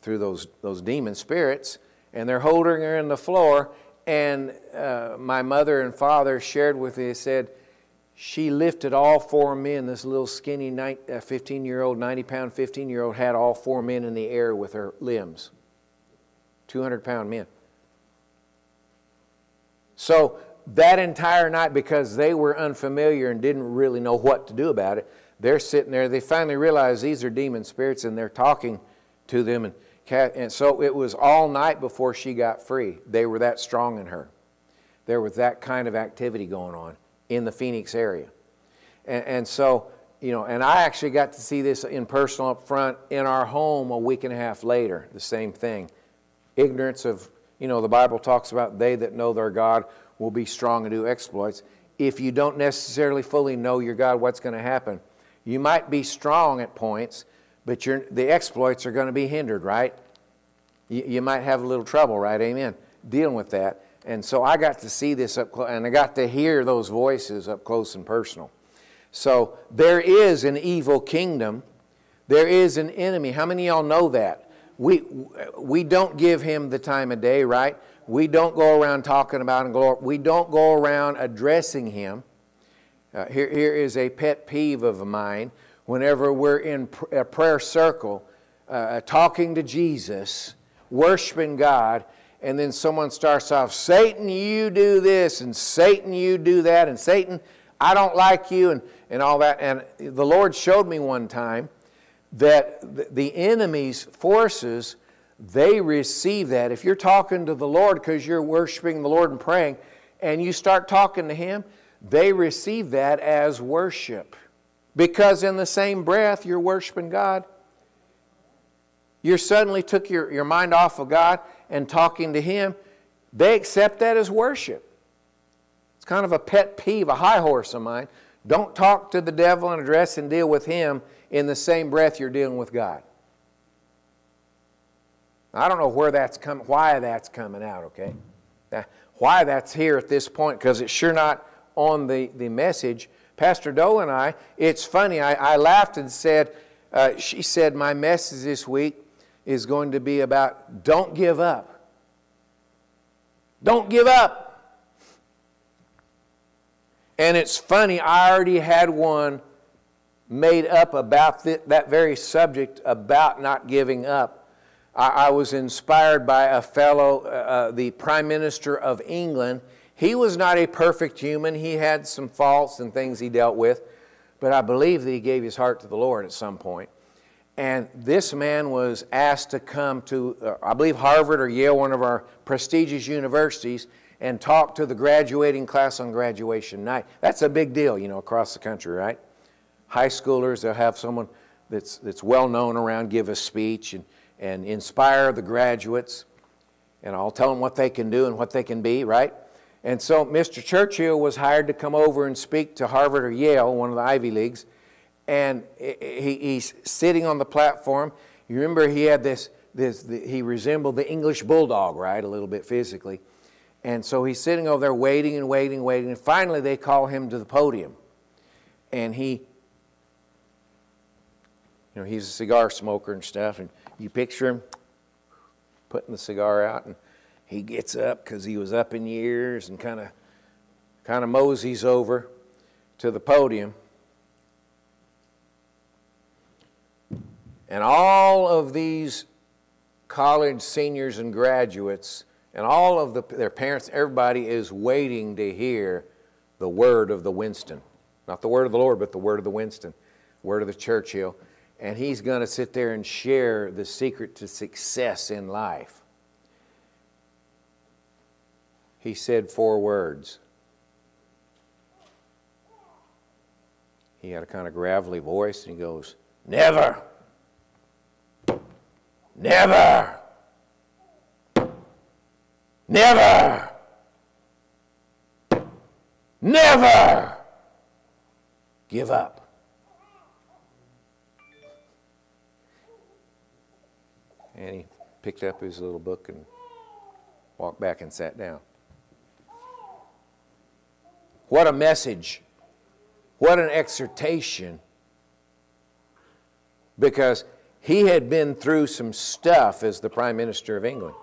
through those, those demon spirits. And they're holding her in the floor. And uh, my mother and father shared with me, they said, she lifted all four men. This little skinny 15 year old, 90 pound 15 year old had all four men in the air with her limbs. 200 pound men. So that entire night, because they were unfamiliar and didn't really know what to do about it, they're sitting there. They finally realize these are demon spirits and they're talking to them. And, and so it was all night before she got free. They were that strong in her. There was that kind of activity going on in the Phoenix area. And, and, so, you know, and I actually got to see this in person up front in our home a week and a half later, the same thing. Ignorance of, you know, the Bible talks about they that know their God will be strong and do exploits. If you don't necessarily fully know your God, what's going to happen? You might be strong at points, but the exploits are going to be hindered, right? You, you might have a little trouble, right? Amen. Dealing with that. And so I got to see this up close, and I got to hear those voices up close and personal. So there is an evil kingdom. There is an enemy. How many of y'all know that? We, we don't give him the time of day, right? We don't go around talking about him. We don't go around addressing him. Uh, here, here is a pet peeve of mine. Whenever we're in a prayer circle, uh, talking to Jesus, worshiping God, and then someone starts off, Satan, you do this, and Satan, you do that, and Satan, I don't like you, and, and all that. And the Lord showed me one time that the enemy's forces, they receive that. If you're talking to the Lord because you're worshiping the Lord and praying, and you start talking to Him, they receive that as worship. Because in the same breath, you're worshiping God. You suddenly took your, your mind off of God and talking to Him, they accept that as worship. It's kind of a pet peeve, a high horse of mine. Don't talk to the devil and address and deal with him in the same breath you're dealing with God. I don't know where that's coming, why that's coming out, okay? Why that's here at this point, because it's sure not on the, the message. Pastor Doe and I, it's funny, I, I laughed and said, uh, she said, my message this week is going to be about don't give up. Don't give up. And it's funny, I already had one made up about th- that very subject about not giving up. I, I was inspired by a fellow, uh, uh, the Prime Minister of England. He was not a perfect human, he had some faults and things he dealt with, but I believe that he gave his heart to the Lord at some point. And this man was asked to come to, uh, I believe, Harvard or Yale, one of our prestigious universities, and talk to the graduating class on graduation night. That's a big deal, you know, across the country, right? High schoolers, they'll have someone that's, that's well known around give a speech and, and inspire the graduates. And I'll tell them what they can do and what they can be, right? And so Mr. Churchill was hired to come over and speak to Harvard or Yale, one of the Ivy Leagues. And he, he's sitting on the platform. You remember he had this, this the, he resembled the English bulldog, right? A little bit physically. And so he's sitting over there waiting and waiting and waiting. And finally they call him to the podium. And he, you know, he's a cigar smoker and stuff. And you picture him putting the cigar out. And he gets up because he was up in years and kind of kind of moseys over to the podium. And all of these college seniors and graduates and all of the, their parents, everybody is waiting to hear the word of the Winston. Not the word of the Lord, but the word of the Winston, word of the Churchill. And he's going to sit there and share the secret to success in life. He said four words. He had a kind of gravelly voice, and he goes, Never. Never. Never. Never give up. And he picked up his little book and walked back and sat down. What a message. What an exhortation. Because he had been through some stuff as the Prime Minister of England.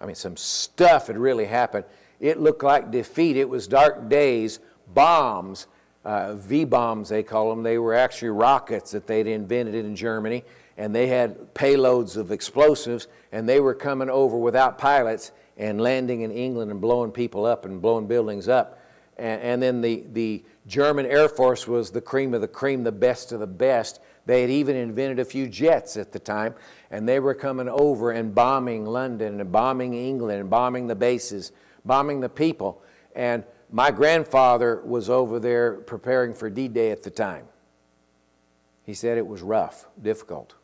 I mean, some stuff had really happened. It looked like defeat. It was dark days, bombs, uh, V bombs, they call them. They were actually rockets that they'd invented in Germany, and they had payloads of explosives, and they were coming over without pilots and landing in England and blowing people up and blowing buildings up. And, and then the, the German Air Force was the cream of the cream, the best of the best. They had even invented a few jets at the time, and they were coming over and bombing London and bombing England and bombing the bases, bombing the people. And my grandfather was over there preparing for D Day at the time. He said it was rough, difficult.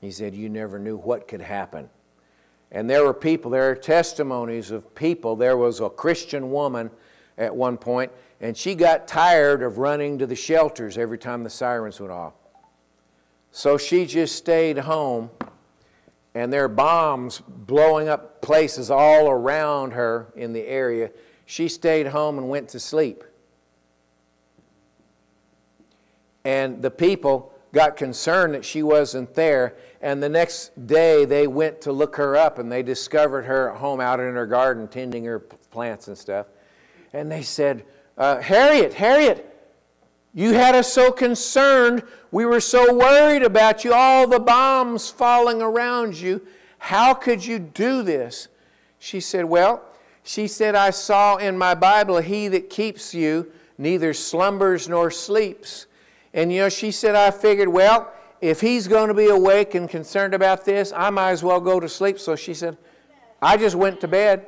He said you never knew what could happen. And there were people, there are testimonies of people. There was a Christian woman at one point, and she got tired of running to the shelters every time the sirens went off. So she just stayed home, and there are bombs blowing up places all around her in the area. She stayed home and went to sleep. And the people got concerned that she wasn't there. And the next day, they went to look her up and they discovered her at home out in her garden tending her plants and stuff. And they said, uh, Harriet, Harriet, you had us so concerned. We were so worried about you, all the bombs falling around you. How could you do this? She said, Well, she said, I saw in my Bible, He that keeps you neither slumbers nor sleeps. And you know, she said, I figured, well, if he's going to be awake and concerned about this, I might as well go to sleep. So she said, I just went to bed,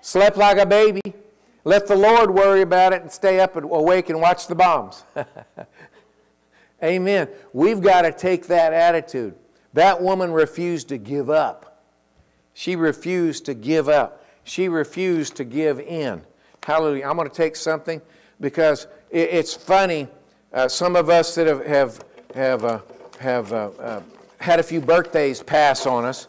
slept like a baby, let the Lord worry about it and stay up and awake and watch the bombs. Amen. We've got to take that attitude. That woman refused to give up. She refused to give up. She refused to give in. Hallelujah. I'm going to take something because it's funny uh, some of us that have, have, have, uh, have uh, uh, had a few birthdays pass on us,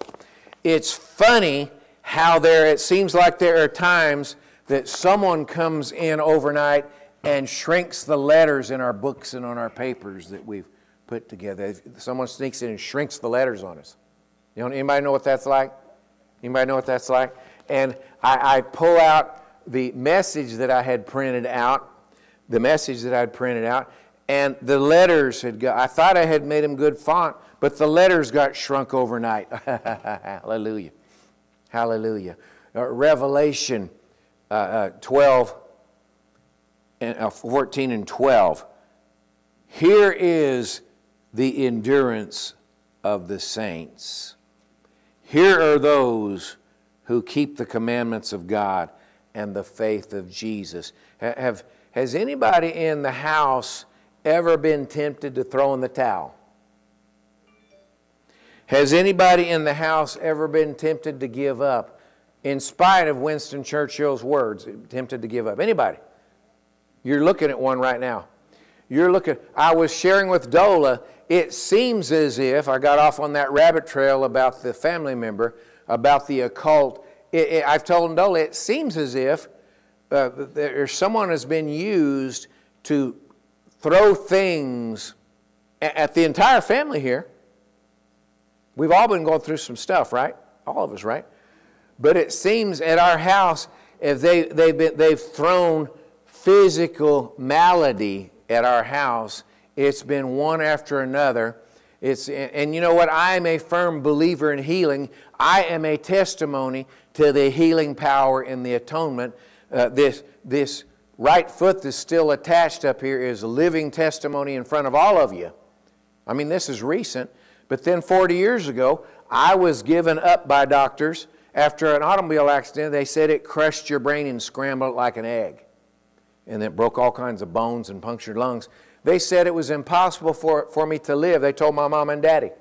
it's funny how there, it seems like there are times that someone comes in overnight and shrinks the letters in our books and on our papers that we've put together. Someone sneaks in and shrinks the letters on us. You know, anybody know what that's like? Anybody know what that's like? And I, I pull out the message that I had printed out, the message that I'd printed out, and the letters had got, I thought I had made them good font, but the letters got shrunk overnight. Hallelujah. Hallelujah. Uh, Revelation uh, uh, 12, and, uh, 14 and 12. Here is the endurance of the saints. Here are those who keep the commandments of God and the faith of Jesus. Have, has anybody in the house ever been tempted to throw in the towel? Has anybody in the house ever been tempted to give up in spite of Winston Churchill's words, tempted to give up? Anybody? You're looking at one right now. You're looking, I was sharing with Dola, it seems as if, I got off on that rabbit trail about the family member, about the occult. It, it, I've told Dola, it seems as if uh, there, someone has been used to throw things at the entire family here. We've all been going through some stuff, right? All of us, right? But it seems at our house, if they, they've, been, they've thrown physical malady at our house, it's been one after another. It's, and, and you know what? I am a firm believer in healing. I am a testimony to the healing power in the atonement. Uh, this, this right foot that's still attached up here is a living testimony in front of all of you. I mean, this is recent. But then 40 years ago, I was given up by doctors after an automobile accident. They said it crushed your brain and scrambled it like an egg. And it broke all kinds of bones and punctured lungs. They said it was impossible for, for me to live. They told my mom and daddy.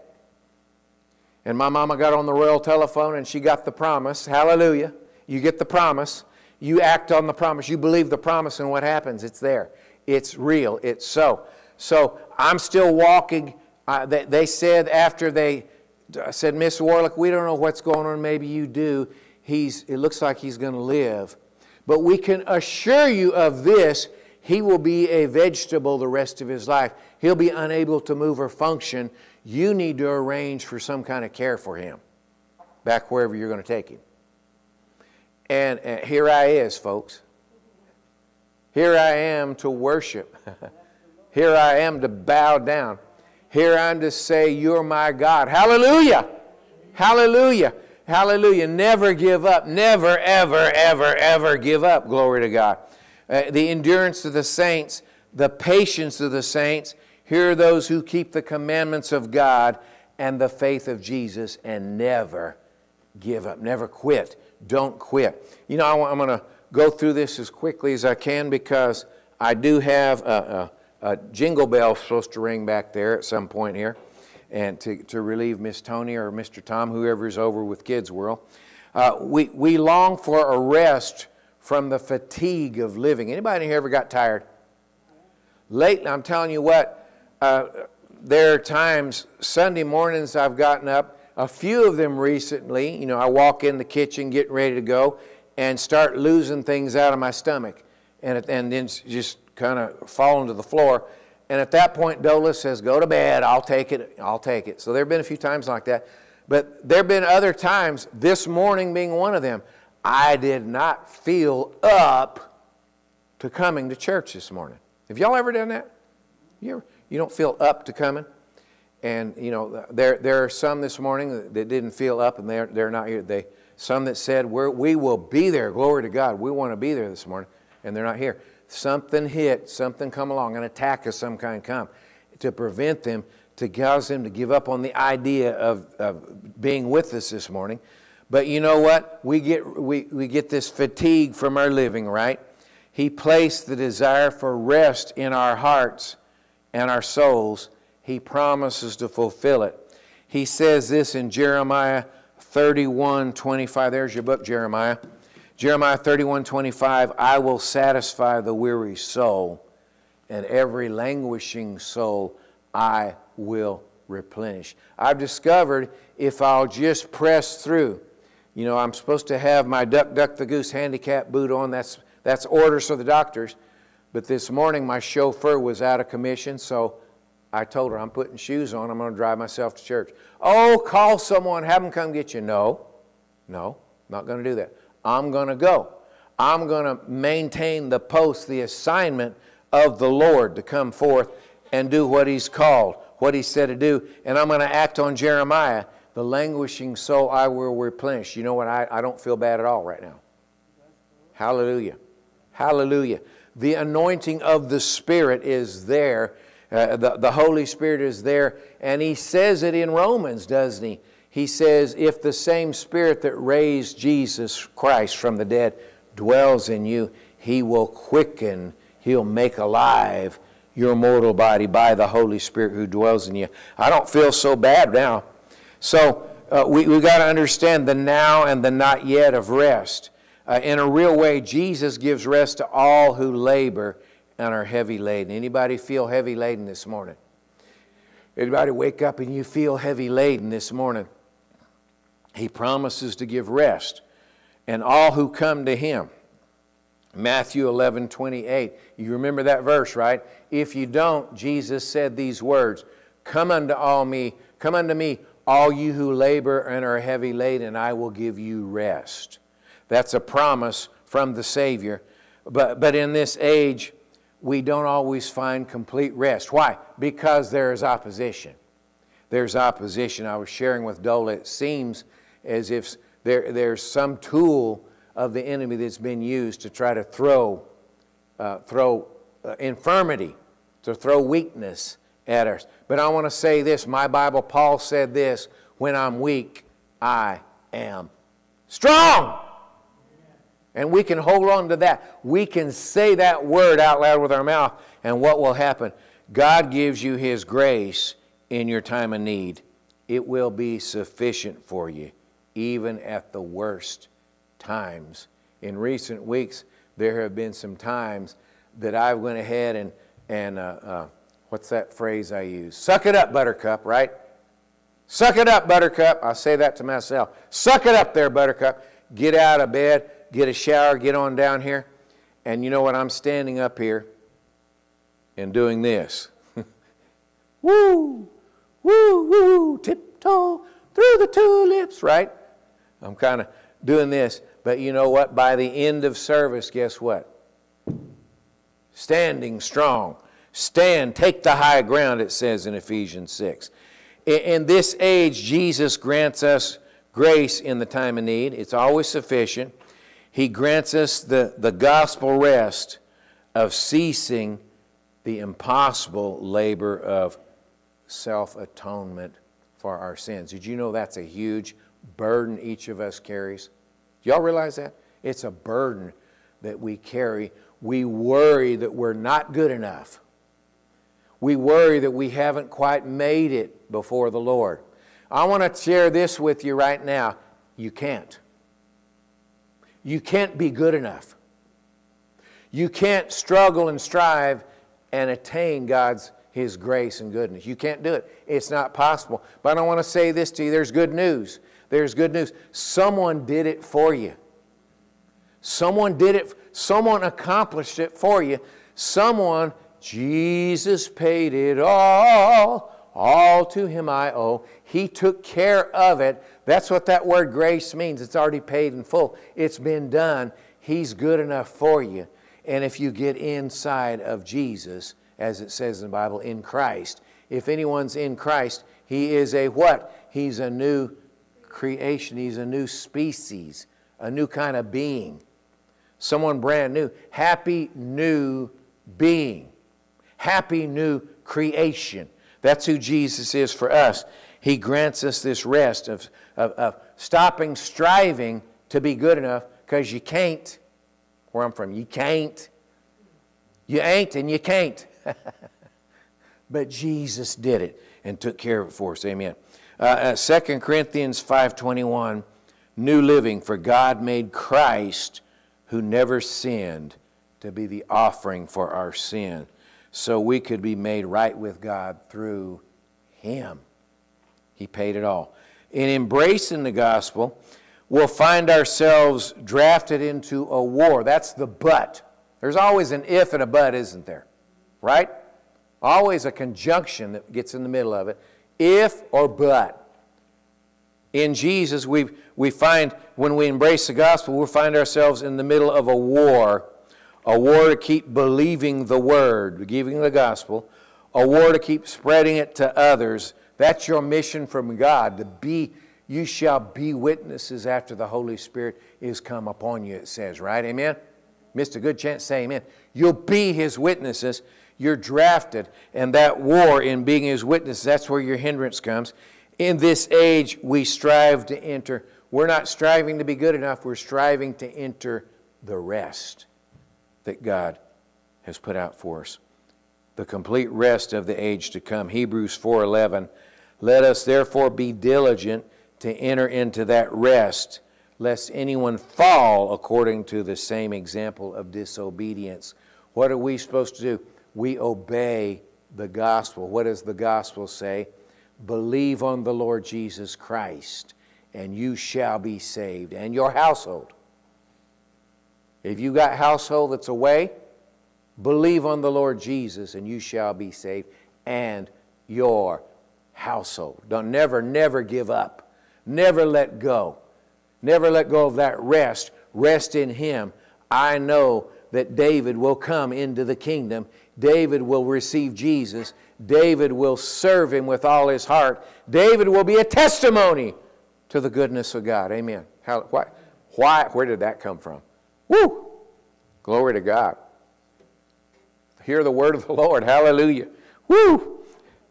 And my mama got on the royal telephone and she got the promise. Hallelujah. You get the promise. You act on the promise. You believe the promise, and what happens? It's there. It's real. It's so. So I'm still walking. Uh, they, they said after they I said, Miss Warlick, we don't know what's going on. Maybe you do. He's, it looks like he's going to live. But we can assure you of this he will be a vegetable the rest of his life. He'll be unable to move or function. You need to arrange for some kind of care for him back wherever you're going to take him. And, and here I is, folks. Here I am to worship. here I am to bow down. Here I am to say, You're my God. Hallelujah! Hallelujah! Hallelujah. Never give up. Never, ever, ever, ever give up. Glory to God. Uh, the endurance of the saints, the patience of the saints. Here are those who keep the commandments of God and the faith of Jesus and never give up. Never quit. Don't quit. You know, I, am going to go through this as quickly as I can because I do have a, a, a jingle bell supposed to ring back there at some point here and to, to relieve Miss Tony or Mr. Tom, whoever's over with Kids World. Uh, we, we long for a rest from the fatigue of living. Anybody here ever got tired? Lately, I'm telling you what, uh, there are times, Sunday mornings, I've gotten up, a few of them recently, you know, I walk in the kitchen getting ready to go and start losing things out of my stomach and, and then just kind of falling to the floor. And at that point, Dola says, Go to bed, I'll take it, I'll take it. So there have been a few times like that. But there have been other times, this morning being one of them, I did not feel up to coming to church this morning. Have y'all ever done that? You, ever, you don't feel up to coming? And, you know, there, there are some this morning that didn't feel up and they're, they're not here. They, some that said, We're, We will be there. Glory to God. We want to be there this morning. And they're not here. Something hit, something come along, an attack of some kind come to prevent them, to cause them to give up on the idea of, of being with us this morning. But you know what? We get, we, we get this fatigue from our living, right? He placed the desire for rest in our hearts and our souls. He promises to fulfill it. He says this in Jeremiah 31 25. There's your book, Jeremiah. Jeremiah 31 25. I will satisfy the weary soul, and every languishing soul I will replenish. I've discovered if I'll just press through, you know, I'm supposed to have my Duck Duck the Goose handicap boot on. That's, that's orders for the doctors. But this morning, my chauffeur was out of commission, so I told her, I'm putting shoes on. I'm going to drive myself to church. Oh, call someone, have them come get you. No, no, not going to do that. I'm going to go. I'm going to maintain the post, the assignment of the Lord to come forth and do what He's called, what He said to do. And I'm going to act on Jeremiah the languishing soul I will replenish. You know what? I, I don't feel bad at all right now. Hallelujah. Hallelujah. The anointing of the Spirit is there. Uh, the, the Holy Spirit is there, and He says it in Romans, doesn't He? He says, If the same Spirit that raised Jesus Christ from the dead dwells in you, He will quicken, He'll make alive your mortal body by the Holy Spirit who dwells in you. I don't feel so bad now. So uh, we, we got to understand the now and the not yet of rest. Uh, in a real way, Jesus gives rest to all who labor and are heavy laden. Anybody feel heavy laden this morning? Anybody wake up and you feel heavy laden this morning? He promises to give rest, and all who come to Him. Matthew 11, 28. You remember that verse, right? If you don't, Jesus said these words Come unto all me, come unto me, all you who labor and are heavy laden, I will give you rest. That's a promise from the Savior. But, but in this age, we don't always find complete rest. Why? Because there is opposition. There's opposition. I was sharing with Dola, it seems as if there, there's some tool of the enemy that's been used to try to throw, uh, throw uh, infirmity, to throw weakness at us. But I want to say this my Bible, Paul said this when I'm weak, I am strong. And we can hold on to that. We can say that word out loud with our mouth, and what will happen? God gives you His grace in your time of need. It will be sufficient for you, even at the worst times. In recent weeks, there have been some times that I've went ahead and, and uh, uh, what's that phrase I use? Suck it up, buttercup, right? Suck it up, buttercup. I say that to myself. Suck it up there, buttercup. Get out of bed, get a shower, get on down here. And you know what? I'm standing up here and doing this. woo, woo, woo, tiptoe through the tulips, right? I'm kind of doing this. But you know what? By the end of service, guess what? Standing strong. Stand, take the high ground, it says in Ephesians 6. In, this age, Jesus grants us grace in the time of need. It's always sufficient. He grants us the, the gospel rest of ceasing the impossible labor of self atonement for our sins. Did you know that's a huge burden each of us carries? Y'all realize that? It's a burden that we carry. We worry that we're not good enough. We worry that we haven't quite made it before the Lord. I want to share this with you right now. You can't. You can't be good enough. You can't struggle and strive and attain God's His grace and goodness. You can't do it. It's not possible. But I want to say this to you there's good news. There's good news. Someone did it for you. Someone did it, someone accomplished it for you. Someone, Jesus paid it all. All to him I owe. He took care of it. That's what that word grace means. It's already paid in full. It's been done. He's good enough for you. And if you get inside of Jesus, as it says in the Bible, in Christ, if anyone's in Christ, he is a what? He's a new creation. He's a new species, a new kind of being. Someone brand new. Happy new being. Happy new creation. That's who Jesus is for us. He grants us this rest of, of, of stopping striving to be good enough because you can't. Where I'm from, you can't. You ain't and you can't. but Jesus did it and took care of it for us. Amen. Uh, uh, 2 Corinthians 5.21, New Living, for God made Christ, who never sinned, to be the offering for our sin, so we could be made right with God through Him. He paid it all. In embracing the gospel, we'll find ourselves drafted into a war. That's the but. There's always an if and a but, isn't there? Right? Always a conjunction that gets in the middle of it. If or but. In Jesus, we, we find when we embrace the gospel, we'll find ourselves in the middle of a war. A war to keep believing the word, giving the gospel. A war to keep spreading it to others. That's your mission from God to be, you shall be witnesses after the Holy Spirit is come upon you, it says, right? Amen? Missed a good chance, say amen. You'll be his witnesses. You're drafted. And that war in being his witness, that's where your hindrance comes. In this age, we strive to enter. We're not striving to be good enough, we're striving to enter the rest that God has put out for us. The complete rest of the age to come. Hebrews 4:11. Let us therefore be diligent to enter into that rest, lest anyone fall according to the same example of disobedience. What are we supposed to do? We obey the gospel. What does the gospel say? Believe on the Lord Jesus Christ, and you shall be saved, and your household. If you got household that's away, believe on the Lord Jesus, and you shall be saved, and your household. Don't never, never give up. Never let go. Never let go of that rest. Rest in Him. I know that David will come into the kingdom. David will receive Jesus. David will serve Him with all his heart. David will be a testimony to the goodness of God. Amen. How, why, why, where did that come from? Woo! Glory to God. Hear the word of the Lord. Hallelujah. Woo!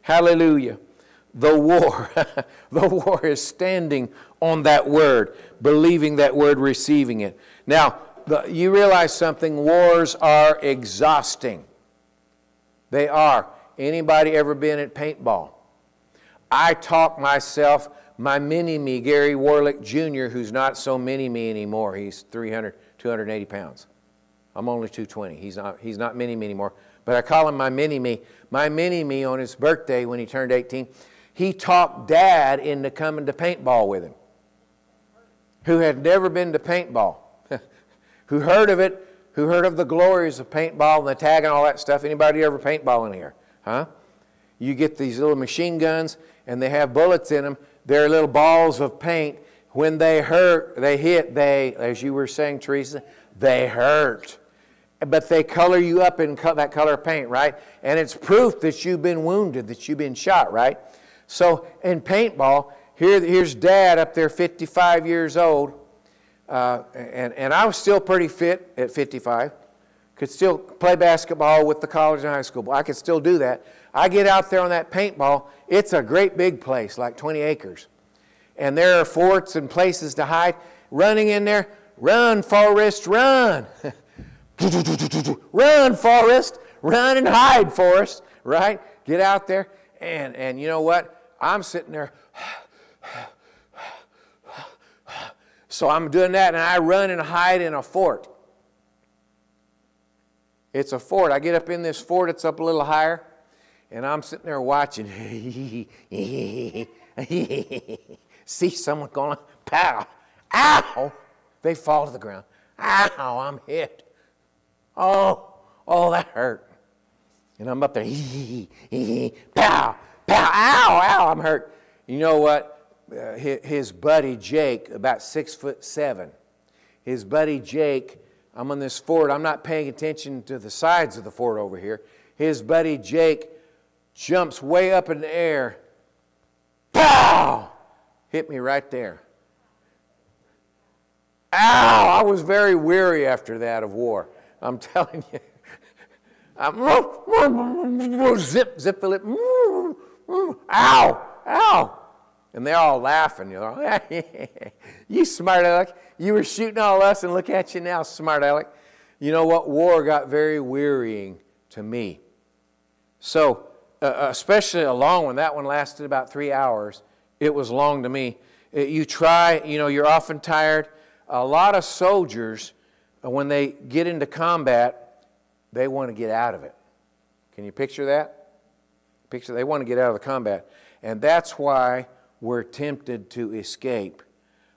Hallelujah. The war, the war is standing on that word, believing that word, receiving it. Now, the, you realize something, wars are exhausting. They are. Anybody ever been at paintball? I talk myself, my mini me, Gary Warlick Jr., who's not so mini me anymore. He's 300, 280 pounds. I'm only 220. He's not, he's not mini me anymore. But I call him my mini me. My mini me on his birthday when he turned 18, he talked dad into coming to paintball with him, who had never been to paintball, who heard of it, who heard of the glories of paintball and the tag and all that stuff. Anybody ever paintball in here? Huh? You get these little machine guns and they have bullets in them. They're little balls of paint. When they hurt, they hit, they, as you were saying, Teresa, they hurt. But they color you up in that color of paint, right? And it's proof that you've been wounded, that you've been shot, right? So in paintball, here, here's dad up there, 55 years old, uh, and, and I was still pretty fit at 55. Could still play basketball with the college and high school. But I could still do that. I get out there on that paintball. It's a great big place, like 20 acres. And there are forts and places to hide. Running in there, run, Forrest, run. run, Forrest, run and hide, Forrest, right? Get out there. And, and you know what? I'm sitting there. So I'm doing that, and I run and hide in a fort. It's a fort. I get up in this fort, it's up a little higher, and I'm sitting there watching. See someone going, pow, ow! They fall to the ground. Ow, I'm hit. Oh, oh, that hurt. And I'm up there, hee hee, pow, pow, ow, ow, I'm hurt. You know what? Uh, his buddy Jake, about six foot seven, his buddy Jake, I'm on this fort, I'm not paying attention to the sides of the fort over here. His buddy Jake jumps way up in the air, pow, hit me right there. Ow! I was very weary after that of war. I'm telling you. Zip, zip the lip. Ow! Ow! And they're all laughing. You know, you smart aleck. You were shooting all us, and look at you now, smart aleck. You know what? War got very wearying to me. So, uh, especially a long one, that one lasted about three hours. It was long to me. Uh, You try, you know, you're often tired. A lot of soldiers, uh, when they get into combat, they want to get out of it. Can you picture that? Picture they want to get out of the combat. And that's why we're tempted to escape.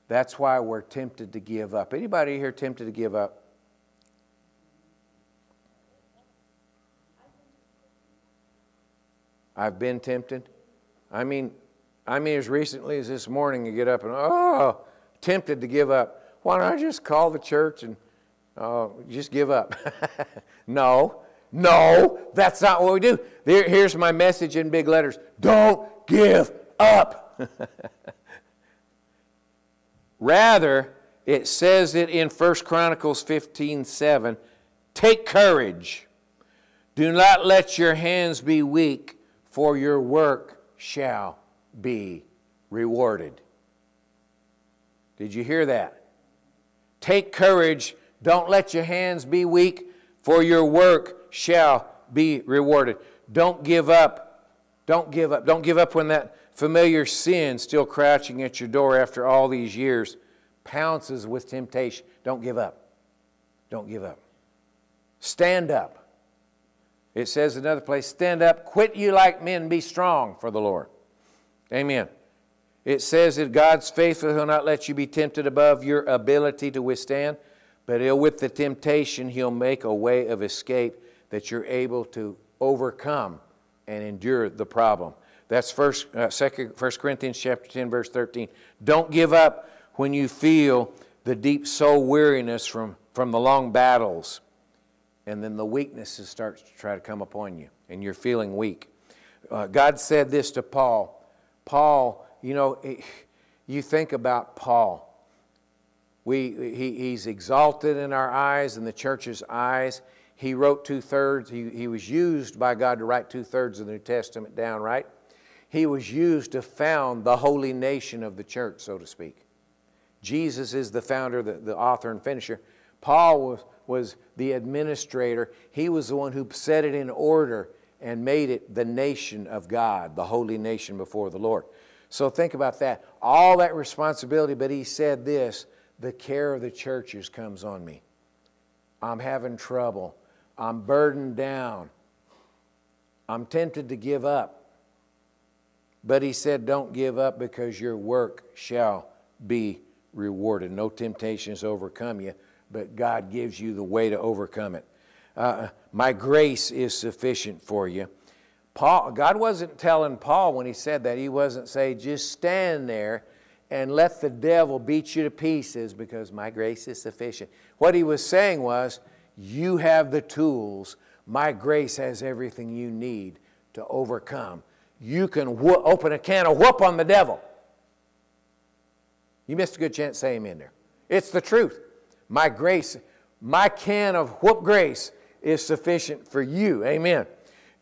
That's why we're tempted to give up. Anybody here tempted to give up? I've been tempted. I mean, I mean, as recently as this morning, you get up and oh, tempted to give up. Why don't I just call the church and uh, just give up? no, no, that's not what we do. There, here's my message in big letters: Don't give up. Rather, it says it in 1 Chronicles 15 7. Take courage. Do not let your hands be weak, for your work shall be rewarded. Did you hear that? Take courage. Don't let your hands be weak, for your work shall be rewarded. Don't give up. Don't give up. Don't give up when that familiar sin, still crouching at your door after all these years, pounces with temptation. Don't give up. Don't give up. Stand up. It says another place, stand up, quit you like men, be strong for the Lord. Amen. It says that God's faithful, He'll not let you be tempted above your ability to withstand, but with the temptation, He'll make a way of escape that you're able to overcome and endure the problem. That's first, uh, second, 1 Corinthians chapter 10, verse 13. Don't give up when you feel the deep soul weariness from, from the long battles. And then the weaknesses start to try to come upon you, and you're feeling weak. Uh, God said this to Paul. Paul, you know, you think about Paul. We, he, he's exalted in our eyes, in the church's eyes. He wrote two thirds, he, he was used by God to write two thirds of the New Testament down, right? He was used to found the holy nation of the church, so to speak. Jesus is the founder, the, the author, and finisher. Paul was, was the administrator. He was the one who set it in order and made it the nation of God, the holy nation before the Lord. So think about that. All that responsibility, but he said this the care of the churches comes on me. I'm having trouble. I'm burdened down. I'm tempted to give up. But he said, Don't give up because your work shall be rewarded. No temptation has overcome you, but God gives you the way to overcome it. Uh, my grace is sufficient for you. Paul, God wasn't telling Paul when he said that, he wasn't saying, just stand there and let the devil beat you to pieces because my grace is sufficient. What he was saying was, you have the tools. My grace has everything you need to overcome. You can whoop, open a can of whoop on the devil. You missed a good chance saying amen there. It's the truth. My grace, my can of whoop grace is sufficient for you. Amen.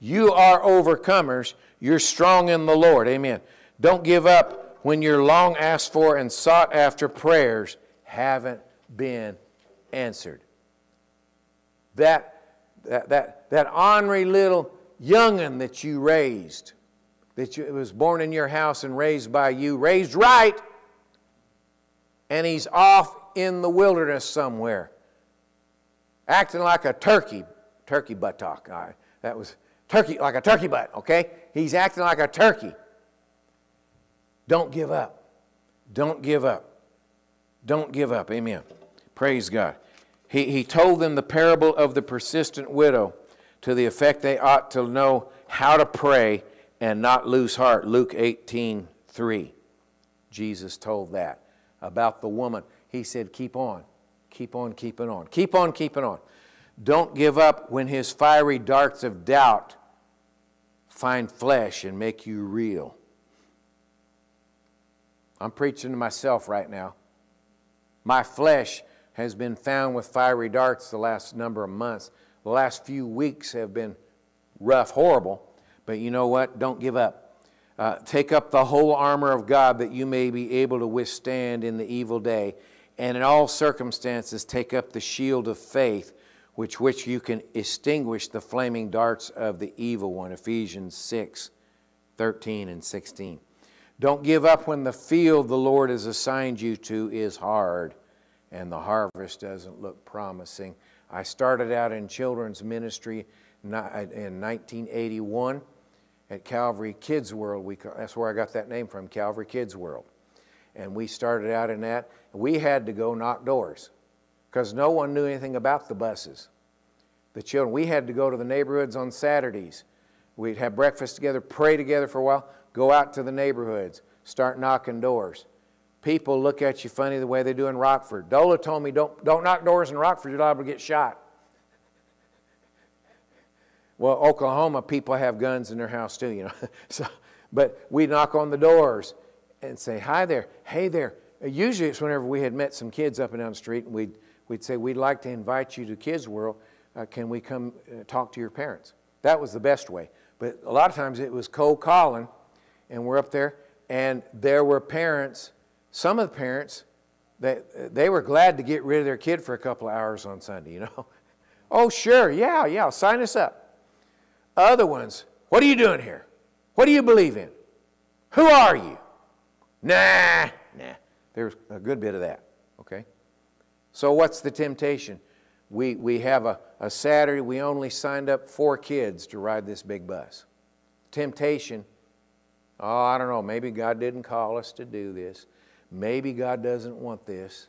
You are overcomers. You're strong in the Lord. Amen. Don't give up when your long asked for and sought after prayers haven't been answered. That, that, that, that ornery little young'un that you raised, that you, was born in your house and raised by you, raised right, and he's off in the wilderness somewhere, acting like a turkey, turkey buttock. I, that was turkey, like a turkey butt, okay? He's acting like a turkey. Don't give up. Don't give up. Don't give up. Amen. Praise God. He, he told them the parable of the persistent widow to the effect they ought to know how to pray and not lose heart. Luke 18 3. Jesus told that about the woman. He said, Keep on, keep on keeping on, keep on keeping on. Don't give up when his fiery darts of doubt find flesh and make you reel. I'm preaching to myself right now. My flesh has been found with fiery darts the last number of months. The last few weeks have been rough, horrible, but you know what? Don't give up. Uh, take up the whole armor of God that you may be able to withstand in the evil day. And in all circumstances, take up the shield of faith, which which you can extinguish the flaming darts of the evil one. Ephesians 6, 13 and 16. Don't give up when the field the Lord has assigned you to is hard and the harvest doesn't look promising. I started out in children's ministry in 1981 at Calvary Kids World. We, that's where I got that name from, Calvary Kids World. And we started out in that. We had to go knock doors because no one knew anything about the buses. The children, we had to go to the neighborhoods on Saturdays. We'd have breakfast together, pray together for a while, go out to the neighborhoods, start knocking doors people look at you funny the way they do in Rockford. Dola told me, don't, don't knock doors in Rockford, you're liable to get shot. Well, Oklahoma, people have guns in their house too, you know. so, but we knock on the doors and say, hi there, hey there. Usually it's whenever we had met some kids up and down the street and we'd, we'd say, we'd like to invite you to Kids World. Uh, can we come uh, talk to your parents? That was the best way. But a lot of times it was cold calling, and we're up there, and there were parents, some of the parents, they, they were glad to get rid of their kid for a couple of hours on Sunday, you know. oh, sure, yeah, yeah, sign us up. Other ones, what are you doing here? What do you believe in? Who are you? Nah, nah. There's a good bit of that, okay? So, what's the temptation? We, we have a, a Saturday, we only signed up four kids to ride this big bus. Temptation, oh, I don't know, maybe God didn't call us to do this. Maybe God doesn't want this.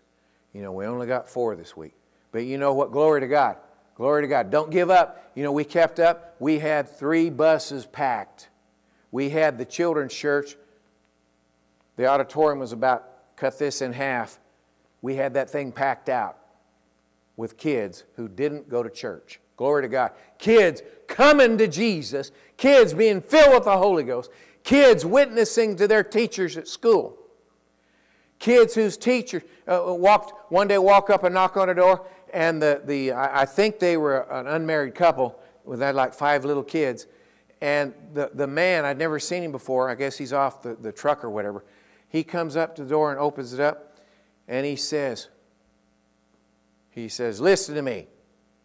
You know, we only got four this week. But you know what? Glory to God. Glory to God. Don't give up. You know, we kept up. We had three buses packed. We had the children's church. The auditorium was about, cut this in half. We had that thing packed out with kids who didn't go to church. Glory to God. Kids coming to Jesus, kids being filled with the Holy Ghost, kids witnessing to their teachers at school. Kids whose teacher uh, walked one day walk up and knock on a door, and the, the I I think they were an unmarried couple with had like five little kids, and the, the man I'd never seen him before. I guess he's off the, the truck or whatever. He comes up to the door and opens it up, and he says, he says, Listen to me.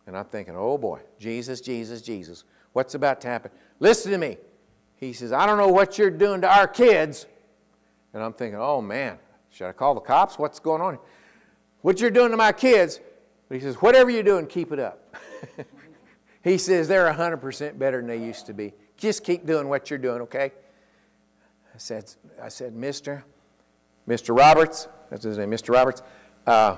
And I'm thinking, Oh boy, Jesus, Jesus, Jesus. What's about to happen? Listen to me. He says, I don't know what you're doing to our kids. And I'm thinking, Oh man, should I call the cops? What's going on? What you're doing to my kids? But he says, Whatever you're doing, keep it up. he says, They're 100% better than they used to be. Just keep doing what you're doing, okay? I said, I said, Mr. Mr. Roberts, that's his name, Mr. Roberts, uh,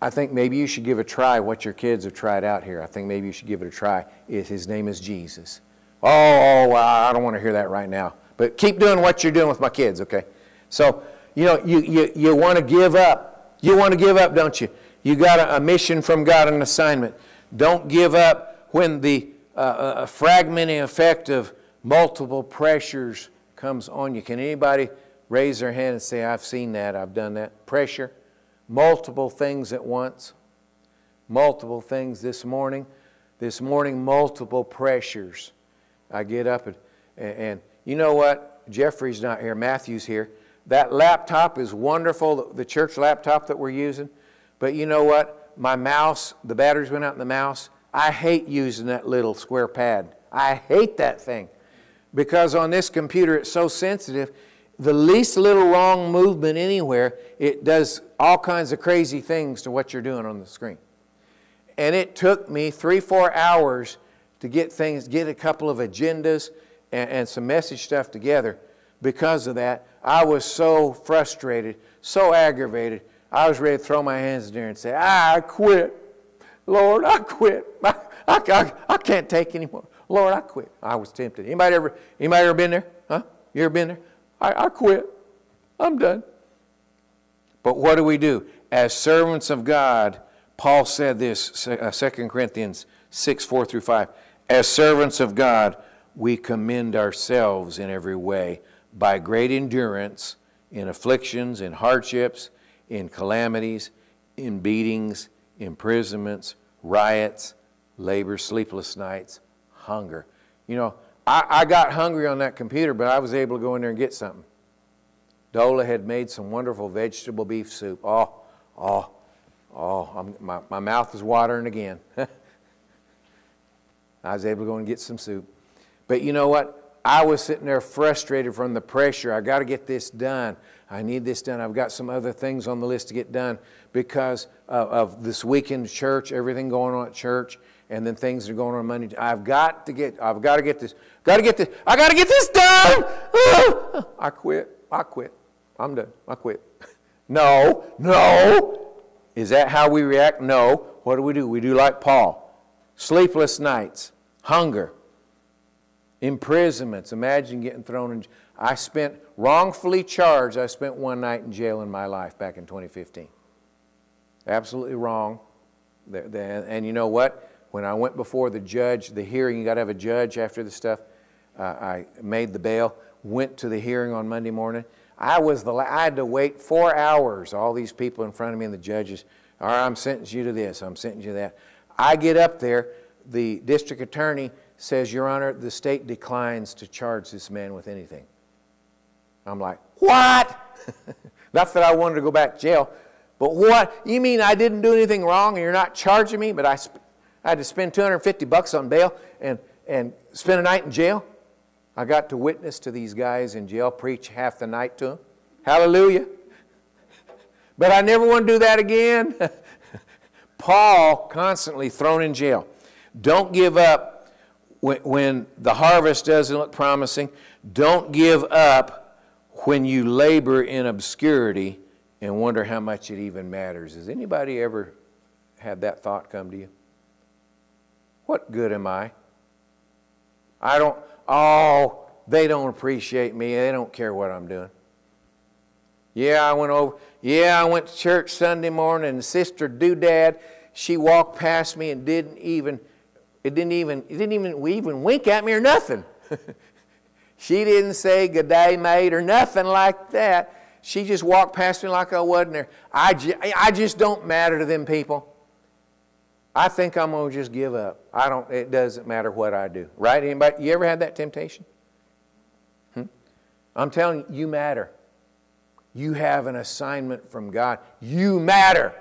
I think maybe you should give a try what your kids have tried out here. I think maybe you should give it a try. His name is Jesus. Oh, oh well, I don't want to hear that right now. But keep doing what you're doing with my kids, okay? So, you know, you, you, you want to give up. You want to give up, don't you? You got a, a mission from God, an assignment. Don't give up when the uh, uh, fragmenting effect of multiple pressures comes on you. Can anybody raise their hand and say, I've seen that, I've done that? Pressure, multiple things at once, multiple things this morning. This morning, multiple pressures. I get up and, and, and you know what? Jeffrey's not here, Matthew's here. That laptop is wonderful, the- the church laptop that we're using. But you know what? My mouse, the batteries went out in the mouse. I hate using that little square pad. I hate that thing because on this computer it's so sensitive. The least little wrong movement anywhere, it does all kinds of crazy things to what you're doing on the screen. And it took me three, four hours to get things, get a couple of agendas and, and some message stuff together. Because of that, I was so frustrated, so aggravated. I was ready to throw my hands in the air and say, I quit. Lord, I quit. I, I, I, can't take anymore. Lord, I quit. I was tempted. Anybody ever, anybody ever been there? Huh? You ever been there? I, I quit. I'm done. But what do we do? As servants of God, Paul said this, uh, 2 Corinthians 6, 4 through 5. As servants of God, we commend ourselves in every way by great endurance in afflictions, in hardships, in calamities, in beatings, imprisonments, riots, labor, sleepless nights, hunger. You know, I, I got hungry on that computer, but I was able to go in there and get something. Dola had made some wonderful vegetable beef soup. Oh, oh, oh, I'm, my, my mouth is watering again. I was able to go and get some soup. But you know what? I was sitting there frustrated from the pressure. I got to get this done. I need this done. I've got some other things on the list to get done because of, of this weekend church, everything going on at church, and then things that are going on Monday. I've got to get. I've got to get this. Got to get this. I got to get this done. Ah! I quit. I quit. I'm done. I quit. No, no. Is that how we react? No. What do we do? We do like Paul sleepless nights, hunger, imprisonments. Imagine getting thrown in. I spent, wrongfully charged, I spent one night in jail in my life back in 2015. Absolutely wrong. And you know what? When I went before the judge, the hearing, you got to have a judge after the stuff. Uh, I made the bail, went to the hearing on Monday morning. I was the, I had to wait four hours. All these people in front of me and the judges. All right, I'm sentencing you to this. I'm sentencing you to that. I get up there. The district attorney says, Your Honor, the state declines to charge this man with anything. I'm like, What? not that I wanted to go back to jail, but what? You mean I didn't do anything wrong and you're not charging me, but I, I had to spend 250 bucks on bail and, and spend a night in jail? I got to witness to these guys in jail, preach half the night to them. Hallelujah. But I never want to do that again. Paul constantly thrown in jail. Don't give up when, when the harvest doesn't look promising. Don't give up when you labor in obscurity and wonder how much it even matters. Has anybody ever had that thought come to you? What good am I? I don't, oh, they don't appreciate me. They don't care what I'm doing. Yeah, I went over. Yeah, I went to church Sunday morning, and Sister Doodad, she walked past me and didn't even, it didn't even, it didn't even, even wink at me or nothing. she didn't say good day, mate, or nothing like that. She just walked past me like I wasn't there. I, ju- I just don't matter to them people. I think I'm gonna just give up. I don't. It doesn't matter what I do, right? Anybody? You ever had that temptation? Hmm? I'm telling you, you matter. You have an assignment from God. You matter.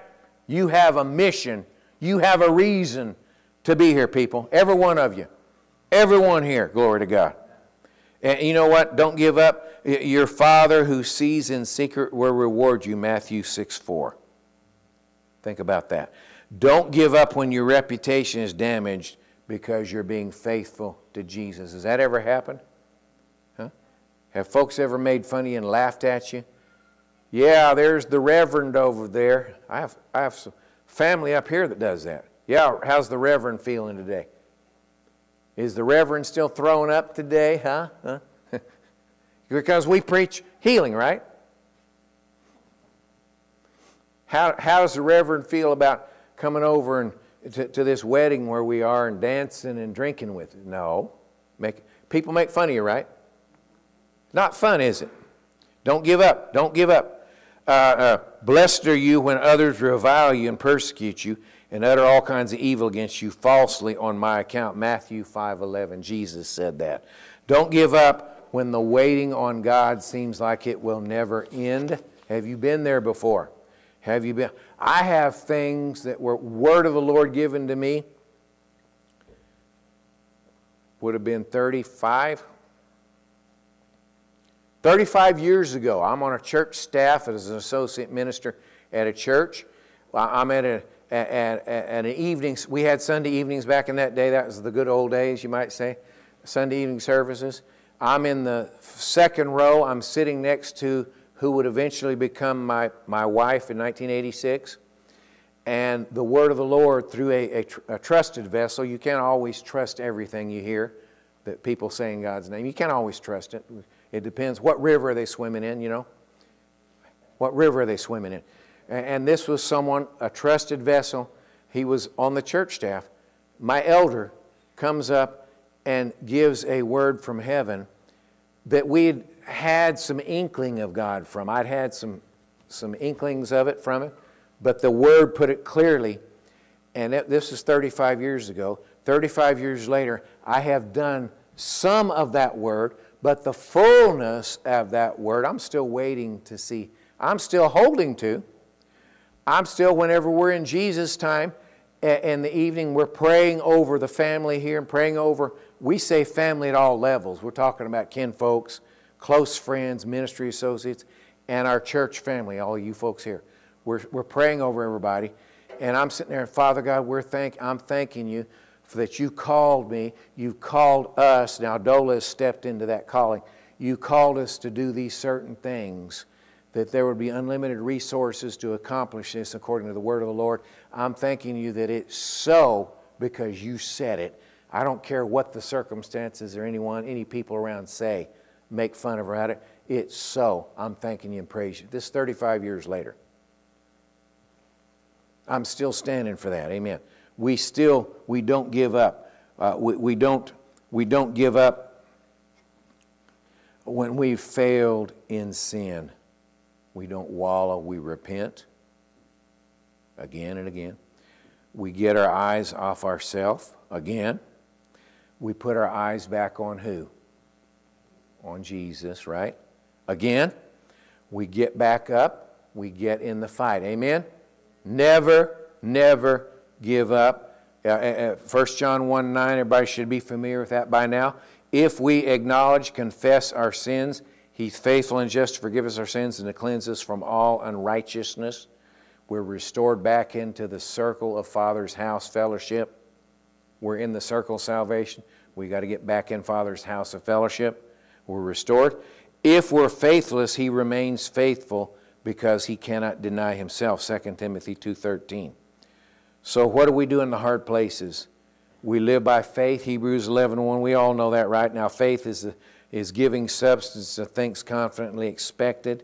You have a mission. You have a reason to be here, people. Every one of you. Everyone here. Glory to God. And you know what? Don't give up. Your Father who sees in secret will reward you. Matthew 6 4. Think about that. Don't give up when your reputation is damaged because you're being faithful to Jesus. Has that ever happened? Huh? Have folks ever made fun of you and laughed at you? Yeah, there's the reverend over there. I have, I have some family up here that does that. Yeah, how's the reverend feeling today? Is the reverend still throwing up today, huh? huh? because we preach healing, right? How, how does the reverend feel about coming over and to, to this wedding where we are and dancing and drinking with it? No. Make, people make fun of you, right? Not fun, is it? Don't give up. Don't give up. Uh, uh, blessed are you when others revile you and persecute you and utter all kinds of evil against you falsely on my account. Matthew 5:11. Jesus said that. Don't give up when the waiting on God seems like it will never end. Have you been there before? Have you been? I have things that were word of the Lord given to me. Would have been 35, 35 years ago, I'm on a church staff as an associate minister at a church. I'm at, a, at, at, at an evening, we had Sunday evenings back in that day. That was the good old days, you might say, Sunday evening services. I'm in the second row. I'm sitting next to who would eventually become my, my wife in 1986. And the word of the Lord through a, a, a trusted vessel, you can't always trust everything you hear that people say in God's name. You can't always trust it. It depends. What river are they swimming in, you know? What river are they swimming in? And this was someone, a trusted vessel. He was on the church staff. My elder comes up and gives a word from heaven that we had some inkling of God from. I'd had some, some inklings of it from him, but the word put it clearly. And it, this is 35 years ago. 35 years later, I have done some of that word, but the fullness of that word, I'm still waiting to see. I'm still holding to. I'm still, whenever we're in Jesus' time, in the evening, we're praying over the family here and praying over, we say family at all levels. We're talking about kin folks, close friends, ministry associates, and our church family, all you folks here. We're, we're praying over everybody. And I'm sitting there, Father God, we're thank, I'm thanking you for that you called me. You called us. Now, Dola has stepped into that calling. You called us to do these certain things that there would be unlimited resources to accomplish this according to the word of the Lord. I'm thanking you that it's so because you said it. I don't care what the circumstances or anyone, any people around say, make fun of about it. It's so. I'm thanking you and praise you. This is 35 years later. I'm still standing for that. Amen. We still, we don't give up. Uh, we, we, don't, we don't give up when we've failed in sin. We don't wallow, we repent again and again. We get our eyes off ourselves again. we put our eyes back on who? On Jesus, right? Again, we get back up, we get in the fight. Amen? Never, never give up. Uh, uh, 1 John 1 9, everybody should be familiar with that by now. If we acknowledge, confess our sins, He's faithful and just to forgive us our sins and to cleanse us from all unrighteousness. We're restored back into the circle of Father's house fellowship. We're in the circle of salvation. We got to get back in Father's house of fellowship. We're restored. If we're faithless, he remains faithful because he cannot deny himself. 2 Timothy 2:13. So what do we do in the hard places? We live by faith, Hebrews 11:1. We all know that right now. Faith is, is giving substance to things confidently expected,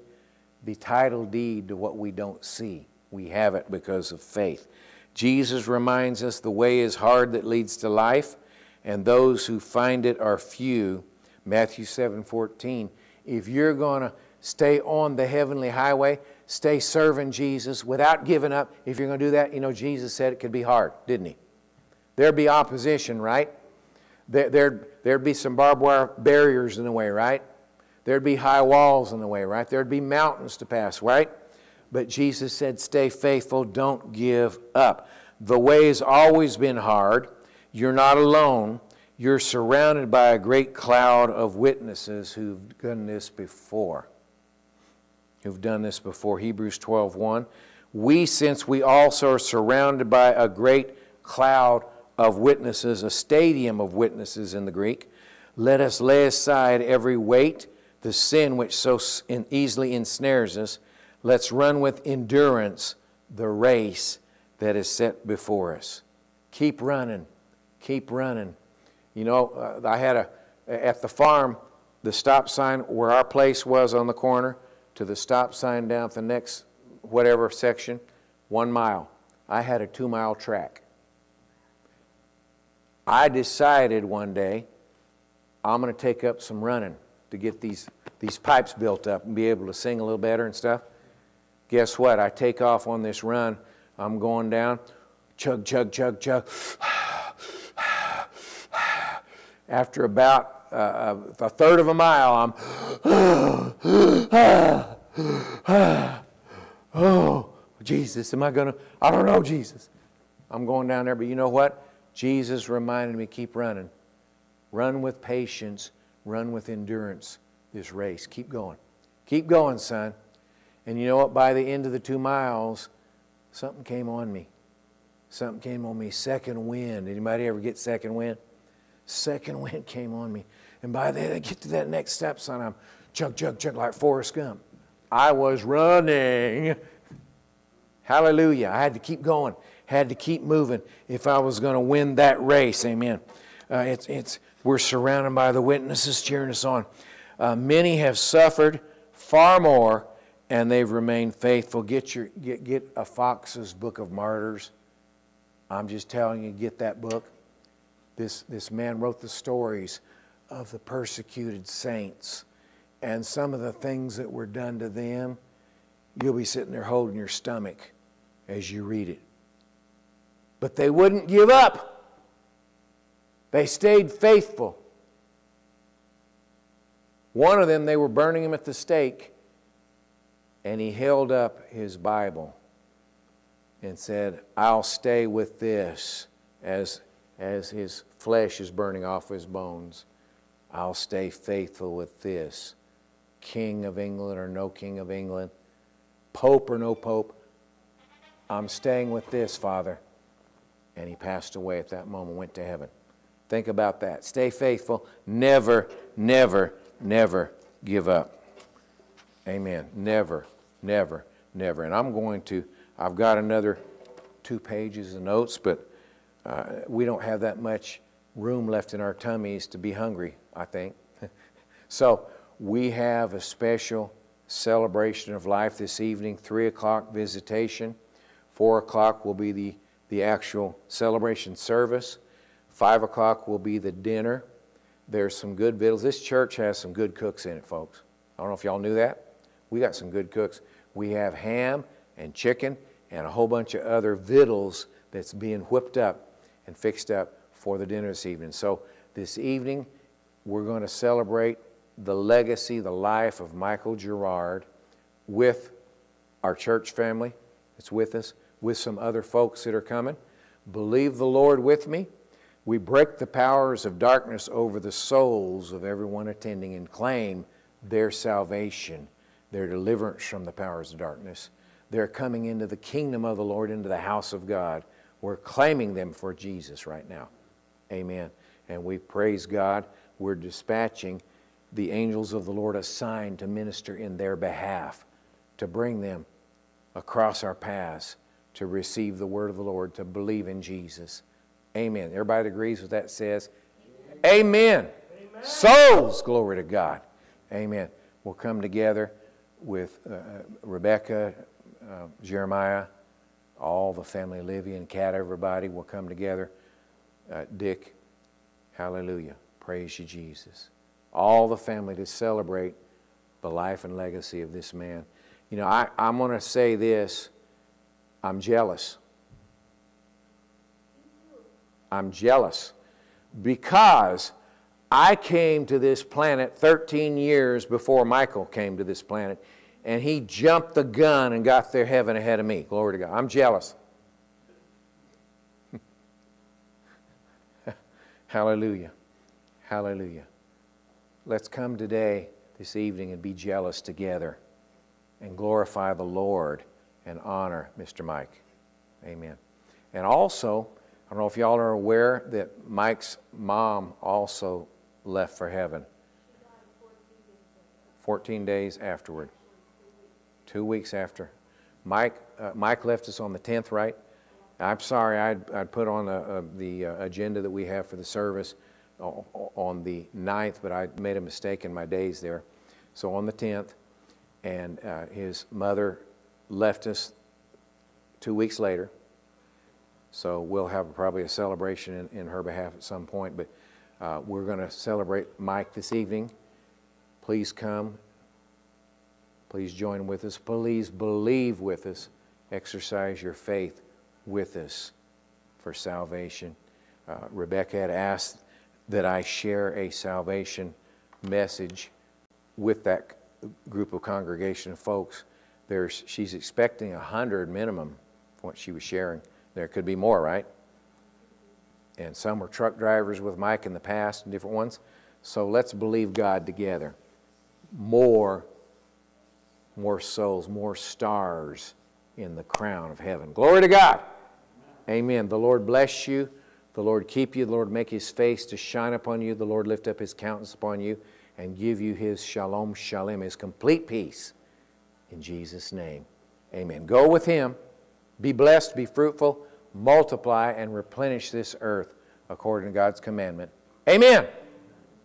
the title deed to what we don't see. We have it because of faith. Jesus reminds us the way is hard that leads to life, and those who find it are few. Matthew 7:14. If you're going to stay on the heavenly highway, stay serving Jesus without giving up, if you're going to do that, you know Jesus said it could be hard, didn't he? There'd be opposition, right? There, there'd, there'd be some barbed wire barriers in the way, right? There'd be high walls in the way, right? There'd be mountains to pass, right? But Jesus said, stay faithful, don't give up. The way has always been hard. You're not alone. You're surrounded by a great cloud of witnesses who've done this before. Who've done this before. Hebrews 12 1. We, since we also are surrounded by a great cloud of witnesses, a stadium of witnesses in the Greek, let us lay aside every weight, the sin which so easily ensnares us. Let's run with endurance the race that is set before us. Keep running, keep running. You know, uh, I had a, at the farm, the stop sign where our place was on the corner to the stop sign down at the next whatever section, one mile. I had a two mile track. I decided one day I'm going to take up some running to get these, these pipes built up and be able to sing a little better and stuff. Guess what? I take off on this run. I'm going down, chug, chug, chug, chug. After about uh, a third of a mile, I'm, oh, Jesus, am I going to? I don't know, Jesus. I'm going down there, but you know what? Jesus reminded me keep running. Run with patience, run with endurance this race. Keep going. Keep going, son. And you know what? By the end of the two miles, something came on me. Something came on me. Second wind. Anybody ever get second wind? Second wind came on me. And by the time I get to that next step son, I'm chug, chug, chug like Forrest Gump. I was running. Hallelujah. I had to keep going, had to keep moving if I was going to win that race. Amen. Uh, it's, it's, we're surrounded by the witnesses cheering us on. Uh, many have suffered far more and they've remained faithful. Get, your, get, get a Fox's Book of Martyrs. I'm just telling you, get that book. This, this man wrote the stories of the persecuted saints and some of the things that were done to them. You'll be sitting there holding your stomach as you read it. But they wouldn't give up, they stayed faithful. One of them, they were burning him at the stake and he held up his Bible and said, I'll stay with this as, as his flesh is burning off his bones. I'll stay faithful with this. King of England or no King of England, Pope or no Pope, I'm staying with this, Father. And he passed away at that moment, went to heaven. Think about that. Stay faithful. Never, never, never give up. Amen. Never, never, never. And I'm going to, I've got another two pages of notes, but uh, we don't have that much room left in our tummies to be hungry, I think. so we have a special celebration of life this evening, 3 o'clock visitation. 4 o'clock will be the, the actual celebration service. 5 o'clock will be the dinner. There's some good victuals. This church has some good cooks in it, folks. I don't know if y'all knew that. We got some good cooks. We have ham and chicken and a whole bunch of other victuals that's being whipped up and fixed up for the dinner this evening. So This evening, we're going to celebrate the legacy, the life of Michael Gerard with our church family that's with us, with some other folks that are coming. Believe the Lord with me. We break the powers of darkness over the souls of everyone attending and claim their salvation, their deliverance from the powers of darkness. They're coming into the kingdom of the Lord, into the house of God. We're claiming them for Jesus right now. Amen. And we praise God. We're dispatching the angels of the Lord assigned to minister in their behalf, to bring them across our paths, to receive the word of the Lord, to believe in Jesus. Amen. Everybody agrees with that says, Amen. Souls, glory to God. Amen. We'll come together with uh, uh, Rebecca, uh, Jeremiah, all the family, Livy and Kat, everybody We'll come together. Uh, Dick, hallelujah. Praise you, Jesus. All the family to celebrate the life and legacy of this man. You know, I, I'm going to say this I'm jealous. I'm jealous because I came to this planet 13 years before Michael came to this planet, and he jumped the gun and got there heaven ahead of me. Glory to God. I'm jealous. Hallelujah. Hallelujah. Let's come today, this evening, and be jealous together and glorify the Lord and honor Mr. Mike. Amen. And also, I don't know if y'all are aware that Mike's mom also left for heaven 14 days afterward. Two weeks after. Mike, uh, Mike left us on the 10th, right? I'm sorry, I'd, I'd put on the, uh, the uh, agenda that we have for the service on the 9th, but I made a mistake in my days there. So on the 10th, and uh, his mother left us two weeks later. So we'll have probably a celebration in, in her behalf at some point, but uh, we're going to celebrate Mike this evening. Please come. Please join with us. Please believe with us. Exercise your faith with us for salvation. Uh, Rebecca had asked that I share a salvation message with that group of congregation folks. There's, she's expecting a hundred minimum, what she was sharing. There could be more, right? And some were truck drivers with Mike in the past and different ones. So let's believe God together. More, more souls, more stars in the crown of heaven. Glory to God. Amen. The Lord bless you. The Lord keep you. The Lord make his face to shine upon you. The Lord lift up his countenance upon you and give you his shalom, shalom, his complete peace. In Jesus' name. Amen. Go with him. Be blessed, be fruitful, multiply, and replenish this earth according to God's commandment. Amen.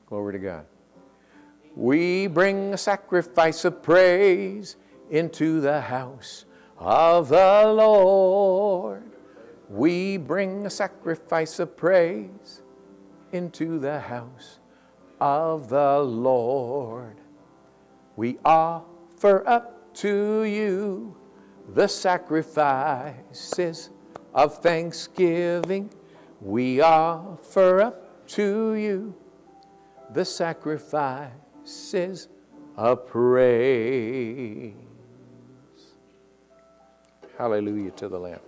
Glory to God. We bring a sacrifice of praise into the house of the Lord. We bring a sacrifice of praise into the house of the Lord. We offer up to you the sacrifices of thanksgiving. We offer up to you the sacrifices of praise. Hallelujah to the Lamb.